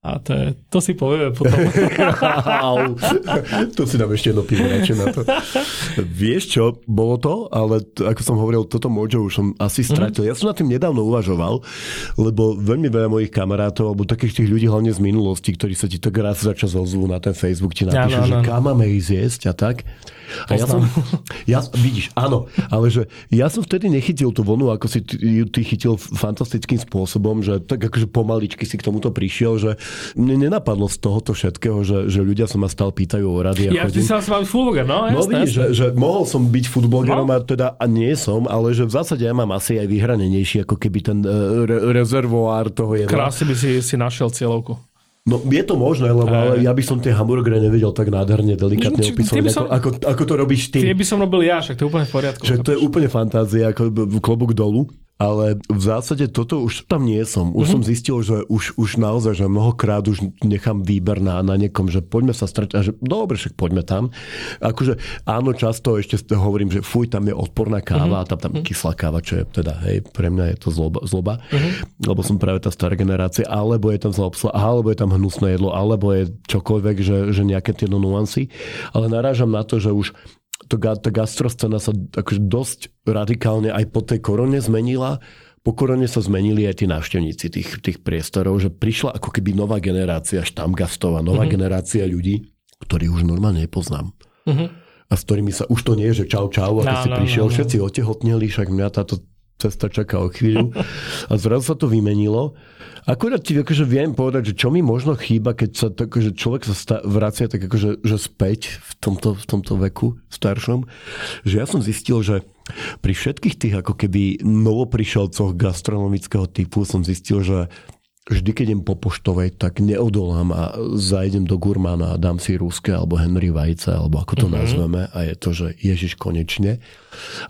A to, je, to si povieme potom. To si dám ešte jedno pivo na to. Vieš čo, bolo to, ale t- ako som hovoril, toto mojo už som asi stratil. Ja som nad tým nedávno uvažoval, lebo veľmi veľa mojich kamarátov, alebo takých tých ľudí hlavne z minulosti, ktorí sa ti tak raz za čas ozvú na ten Facebook, ti napíšu, Áno, áno, že áno. kam máme ísť jesť a tak. A ja som, ja, vidíš, áno, ale že ja som vtedy nechytil tú vlnu, ako si ty, ju ty chytil fantastickým spôsobom, že tak akože pomaličky si k tomuto prišiel, že mne nenapadlo z tohoto všetkého, že, že ľudia sa ma stále pýtajú o rady. ja ty chodím. sa s vami fulvoger, no, No jasné, vidíš, že, jasné. že mohol som byť futbolgerom No. a teda a nie som, ale že v zásade ja mám asi aj vyhranenejší ako keby ten uh, re- rezervoár toho jedla. Krásne by si, si našiel cieľovku. No je to možné, lebo ale ja by som tie hamburgery nevedel tak nádherne, opisovať, tie by ako, ako, ako to robíš ty. Tie by som robil ja, však to je úplne v poriadku. Že to je úplne fantázia, ako klobúk dolu. Ale v zásade toto už tam nie som. Už mm-hmm. som zistil, že už, už naozaj, že mnohokrát už nechám výber na, na niekom, že poďme sa strať a že dobre, však poďme tam. Akože áno, často ešte hovorím, že fuj, tam je odporná káva mm-hmm. a tam, tam kyslá káva, čo je teda, hej, pre mňa je to zloba, zloba mm-hmm. lebo som práve tá stará generácia, alebo je tam zlá obsluha, alebo je tam hnusné jedlo, alebo je čokoľvek, že, že nejaké tie nuancy. Ale narážam na to, že už to, tá gastroscéna sa akože dosť radikálne aj po tej korone zmenila. Po korone sa zmenili aj tí návštevníci tých, tých priestorov, že prišla ako keby nová generácia štamgastov a nová mm-hmm. generácia ľudí, ktorých už normálne nepoznám. Mhm. A s ktorými sa už to nie, že čau čau, a No, si no, prišiel, no, no. všetci otehotneli, však mňa táto cesta čaká o chvíľu. A zrazu sa to vymenilo. Akurát ti akože viem povedať, že čo mi možno chýba, keď sa tak, že človek sa sta- vracia tak akože že späť v tomto, v tomto veku staršom, že ja som zistil, že pri všetkých tých ako keby novoprišelcoch gastronomického typu som zistil, že vždy, keď idem po poštovej, tak neodolám a zajdem do Gurmana a dám si ruské alebo Henry Vajce, alebo ako to mm-hmm. nazveme a je to, že Ježiš konečne.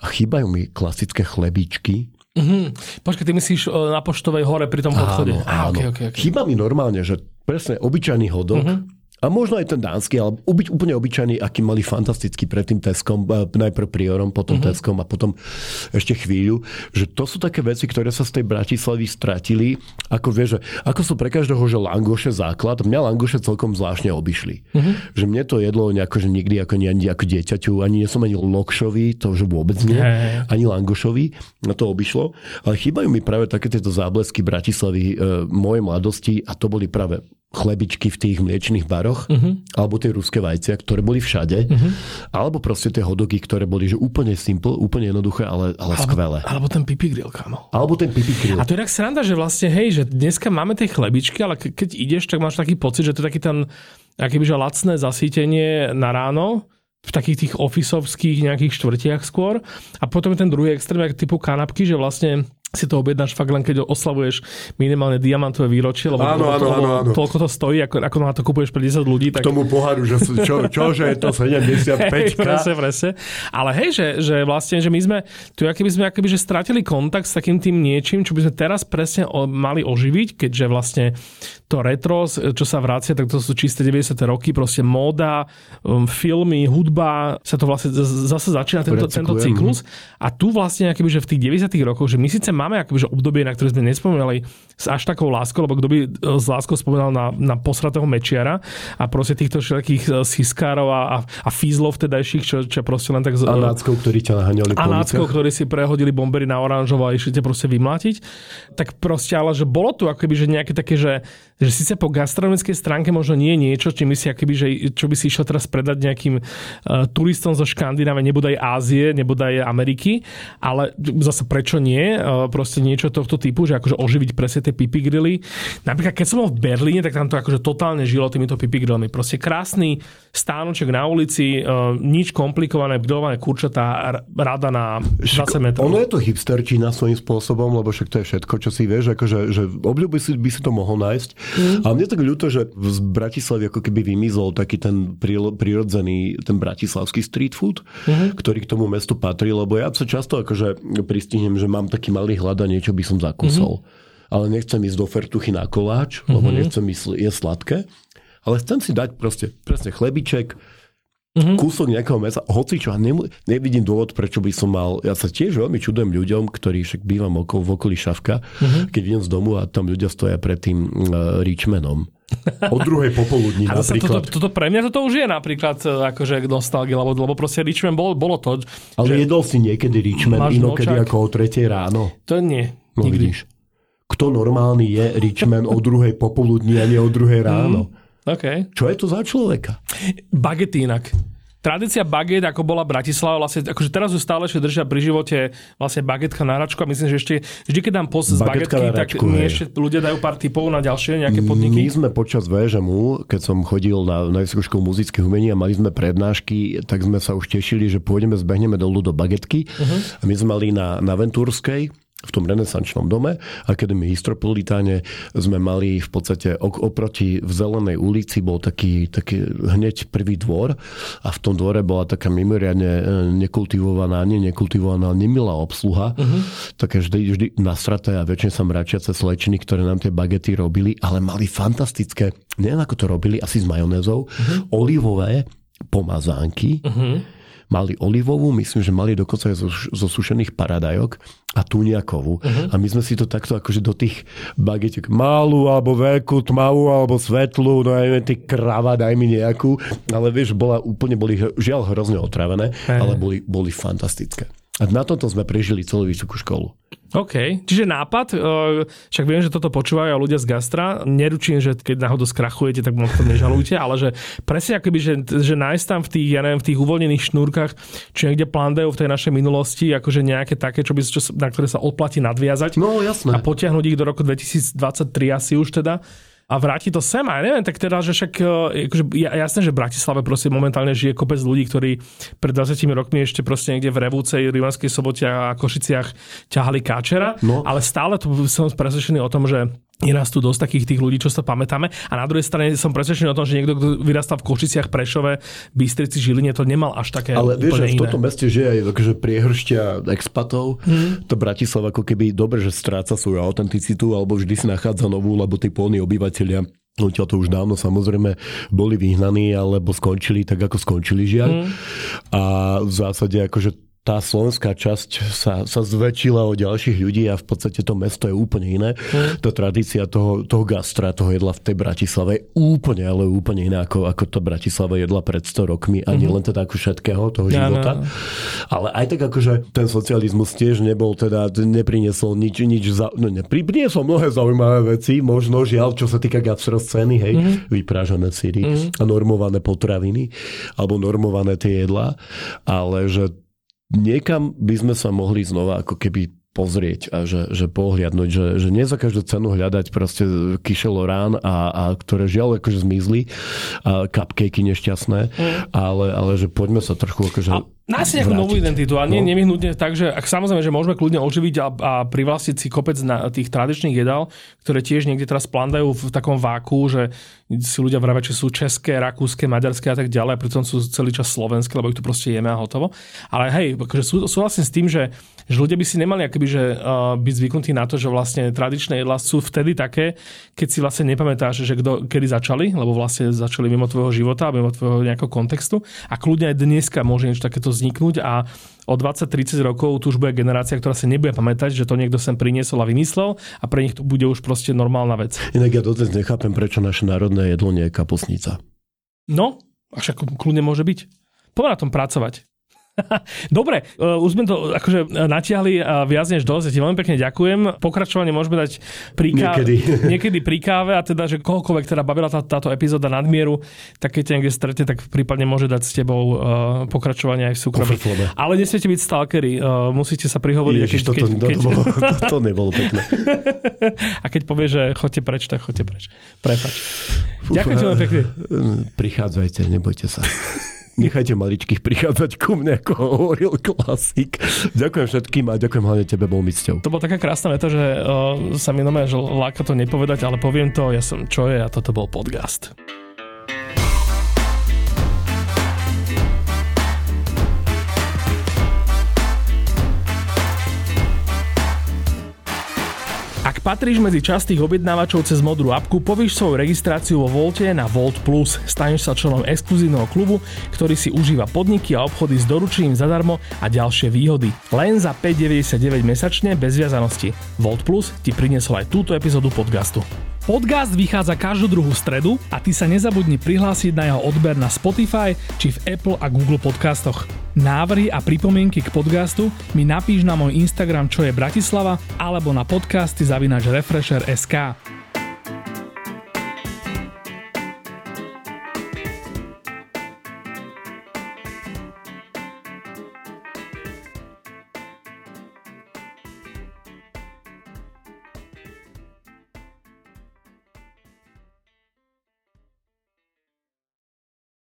A chýbajú mi klasické chlebičky, Mm-hmm. Počkaj, ty myslíš e, na poštovej hore pri tom obchode? Áno, áno. okay, okay, okay. Chýba mi normálne, že presne obyčajný hodok, mm-hmm a možno aj ten dánsky, ale obyč, úplne obyčajný, aký mali fantastický pred tým Teskom, eh, najprv Priorom, potom uh-huh. Teskom a potom ešte chvíľu, že to sú také veci, ktoré sa z tej Bratislavy stratili, ako vieš, že ako sú pre každého, že langoše základ, mňa langoše celkom zvláštne obišli. Uh-huh. Že mne to jedlo nejako, že nikdy ako, ani ako dieťaťu, ani nie som ani lokšový, to už vôbec nie, hey. ani langošový, na to obišlo, ale chýbajú mi práve také tieto záblesky Bratislavy e, mojej mladosti a to boli práve chlebičky v tých mliečných baroch, uh-huh. alebo tie ruské vajcia, ktoré boli všade, uh-huh. alebo proste tie hodogy, ktoré boli že úplne simple, úplne jednoduché, ale, ale alebo, skvelé. Alebo ten pipi grill, kamo. Alebo ten pipi grill. A to je tak sranda, že vlastne, hej, že dneska máme tie chlebičky, ale keď ideš, tak máš taký pocit, že to je taký ten, akýby, že lacné zasítenie na ráno, v takých tých ofisovských nejakých štvrtiach skôr. A potom je ten druhý extrém, typu kanapky, že vlastne si to objednáš fakt len keď oslavuješ minimálne diamantové výročie, lebo áno, áno, áno, áno. toľko to stojí, ako, ako na to kupuješ pre 10 ľudí. Tak... K tomu poharu, že čo, čo že je to 75 hej, presne, presne. Ale hej, že, že vlastne, že my sme tu by sme akoby, že stratili kontakt s takým tým niečím, čo by sme teraz presne o, mali oživiť, keďže vlastne to retro, čo sa vracia, tak to sú čisté 90. roky, proste móda, um, filmy, hudba, sa to vlastne zase začína tento, tento cyklus. A tu vlastne akoby, že v tých 90. rokoch, že my síce máme akoby, že obdobie, na ktoré sme nespomínali s až takou láskou, lebo kto by e, s láskou spomínal na, na posratého mečiara a proste týchto všetkých e, siskárov a, a fízlov vtedajších, čo, čo proste len tak... Z, a náckov, ktorí ťa naháňali A náckov, ktorí si prehodili bombery na oranžovo a išli ťa proste vymlátiť. Tak proste, ale že bolo tu akoby, že nejaké také, že, že síce po gastronomickej stránke možno nie je niečo, čím by si, akoby, že, čo by si išiel teraz predať nejakým uh, turistom zo Škandinávie, nebodaj Ázie, nebodaj Ameriky, ale zase prečo nie? Uh, proste niečo tohto typu, že akože oživiť presne tie pipi grily. Napríklad keď som bol v Berlíne, tak tam to akože totálne žilo týmito pipi grillmi. Proste krásny stánoček na ulici, uh, nič komplikované, grillované kurčatá, rada na 20 metrov. Ono je to hipsterčina svojím spôsobom, lebo však to je všetko, čo si vieš, akože, že obľúbi si, by si to mohol nájsť. Mm. A mne tak ľúto, že z Bratislavy ako keby vymizol taký ten prirodzený, ten bratislavský street food, mm. ktorý k tomu mestu patrí, lebo ja sa často akože pristihnem, že mám taký malý a niečo by som zakusol. Mm-hmm. Ale nechcem ísť do fertuchy na koláč, mm-hmm. lebo nechcem ísť jesť sladké. Ale chcem si dať proste presne chlebiček, mm-hmm. kúsok nejakého mesa, hoci čo, a ne, nevidím dôvod, prečo by som mal, ja sa tiež veľmi čudujem ľuďom, ktorí však bývam okolo, v okolí Šavka, mm-hmm. keď idem z domu a tam ľudia stoja pred tým uh, Richmanom. O druhej popoludní a napríklad. Toto, toto, pre mňa toto už je napríklad e, akože nostalgia, lebo, lebo proste Richmond bol, bolo to. Ale že jedol si niekedy Richmond inokedy ako o tretej ráno? To nie. No nikdy. vidíš. Kto normálny je Richmond o druhej popoludní a nie o druhej ráno? Mm. Okay. Čo je to za človeka? Bagetínak tradícia baget, ako bola Bratislava, vlastne, akože teraz ju stále ešte držia pri živote vlastne bagetka na račku a myslím, že ešte vždy, keď dám post z bagetky, račku, tak mi ešte ľudia dajú pár typov na ďalšie nejaké podniky. My sme počas VŽMu, keď som chodil na, na Vysokú školu muzických umení a mali sme prednášky, tak sme sa už tešili, že pôjdeme, zbehneme dolu do bagetky. Uh-huh. A my sme mali na, na Ventúrskej v tom renesančnom dome, Akadémii Histropolitáne sme mali v podstate oproti v Zelenej ulici bol taký, taký hneď prvý dvor a v tom dvore bola taká mimoriadne e, nekultivovaná, nie nekultivovaná, nemilá obsluha, uh-huh. také vždy, vždy nasraté a väčšine sa mračiace slečny, ktoré nám tie bagety robili, ale mali fantastické, neviem ako to robili, asi s majonézou, uh-huh. olivové pomazánky, uh-huh mali olivovú, myslím, že mali dokonca aj zo, zo sušených paradajok a tuniakovú. Uh-huh. A my sme si to takto akože do tých bagetiek malú, alebo veľkú, tmavú, alebo svetlú, no aj ty krava, daj mi nejakú. Ale vieš, bola úplne, boli žiaľ hrozne otravené, uh-huh. ale boli, boli fantastické. A na toto sme prežili celú vysokú školu. OK, čiže nápad, e, však viem, že toto počúvajú ľudia z gastra, neručím, že keď náhodou skrachujete, tak možno to nežalujte, ale že presne akoby, že, že nájsť tam v tých, ja neviem, v tých uvoľnených šnúrkach, či niekde plandajú v tej našej minulosti, akože nejaké také, čo by, čo, na ktoré sa odplatí nadviazať. No, jasné. A potiahnuť ich do roku 2023 asi už teda a vráti to sem. A ja neviem, tak teda, že však e, akože, jasné, že v Bratislave proste momentálne žije kopec ľudí, ktorí pred 20 rokmi ešte proste niekde v Revúcej, Rivanskej sobote a Košiciach ťahali káčera, no. ale stále to som presvedčený o tom, že raz tu dosť takých tých ľudí, čo sa pamätáme. A na druhej strane som presvedčený o tom, že niekto, kto vyrastal v Košiciach, Prešove, Bystrici, Žiline, to nemal až také Ale vieš, že v tomto meste žije aj akože priehršťa expatov. Hmm. To Bratislava ako keby dobre, že stráca svoju autenticitu, alebo vždy si nachádza novú, lebo tí pôlni obyvateľia Odtiaľ to už dávno samozrejme boli vyhnaní alebo skončili tak, ako skončili žiaľ. Mm. A v zásade akože tá slovenská časť sa, sa zväčšila o ďalších ľudí a v podstate to mesto je úplne iné. Mm. Tá tradícia toho, toho gastra, toho jedla v tej Bratislave je úplne, ale úplne iná ako, ako to Bratislava jedla pred 100 rokmi a mm-hmm. nie len teda ako všetkého toho ja, života. No. Ale aj tak akože ten socializmus tiež nebol teda, nepriniesol nič, nič za, no nepriniesol mnohé zaujímavé veci, možno žiaľ, čo sa týka gastroscény, hej, mm-hmm. vyprážané síry mm-hmm. a normované potraviny, alebo normované tie jedlá, ale že niekam by sme sa mohli znova ako keby pozrieť a že, že pohliadnúť, že, že nie za každú cenu hľadať proste kyšelorán a, a ktoré žiaľ akože zmizli, a cupcakey nešťastné, mm. ale, ale že poďme sa trochu akože a nájsť nejakú novú identitu a nie no. nevyhnutne tak, že ak samozrejme, že môžeme kľudne oživiť a, a privlastiť si kopec na tých tradičných jedál, ktoré tiež niekde teraz plandajú v takom váku, že si ľudia vravia, že sú české, rakúske, maďarské a tak ďalej, a pritom sú celý čas slovenské, lebo ich tu proste jeme a hotovo. Ale hej, akože sú, súhlasím s tým, že, že ľudia by si nemali akoby, že, uh, byť zvyknutí na to, že vlastne tradičné jedlá sú vtedy také, keď si vlastne nepamätáš, že kdo, kedy začali, lebo vlastne začali mimo tvojho života, mimo tvojho nejakého kontextu a kľudne aj dneska môže niečo takéto vzniknúť a o 20-30 rokov tu už bude generácia, ktorá sa nebude pamätať, že to niekto sem priniesol a vymyslel a pre nich to bude už proste normálna vec. Inak ja dodnes nechápem, prečo naše národné jedlo nie je kapusnica. No, až ako kľudne môže byť. Poďme na tom pracovať. Dobre, uh, už sme to akože natiahli uh, viac než dosť. Ja ti veľmi pekne ďakujem. Pokračovanie môžeme dať pri káve, niekedy. niekedy pri káve a teda, že kohokoľvek teda bavila tá, táto epizóda nadmieru, tak keď ťa niekde stretne, tak prípadne môže dať s tebou uh, pokračovanie aj v súkromí. Ale nesmiete byť stalkery, uh, musíte sa prihovoriť. Ježiš, keď, toto, keď, to, keď... to, to nebolo pekné. a keď povie, že chodte preč, tak chodte preč. Prepač. Ďakujem veľmi pekne. Prichádzajte, nebojte sa. Nechajte maličkých prichádzať ku mne, ako hovoril klasik. Ďakujem všetkým a ďakujem hlavne tebe, bol mi cťou. To bola taká krásna veta, že uh, sa mi nomé, že láka to nepovedať, ale poviem to, ja som čo je a toto bol podcast. Ak patríš medzi častých objednávačov cez modrú apku, povíš svoju registráciu vo Volte na Volt Plus. Staneš sa členom exkluzívneho klubu, ktorý si užíva podniky a obchody s doručením zadarmo a ďalšie výhody. Len za 5,99 mesačne bez viazanosti. Volt Plus ti priniesol aj túto epizódu podcastu. Podcast vychádza každú druhú stredu a ty sa nezabudni prihlásiť na jeho odber na Spotify či v Apple a Google podcastoch. Návrhy a pripomienky k podcastu mi napíš na môj Instagram čo je Bratislava alebo na podcasty zavinač Refresher.sk.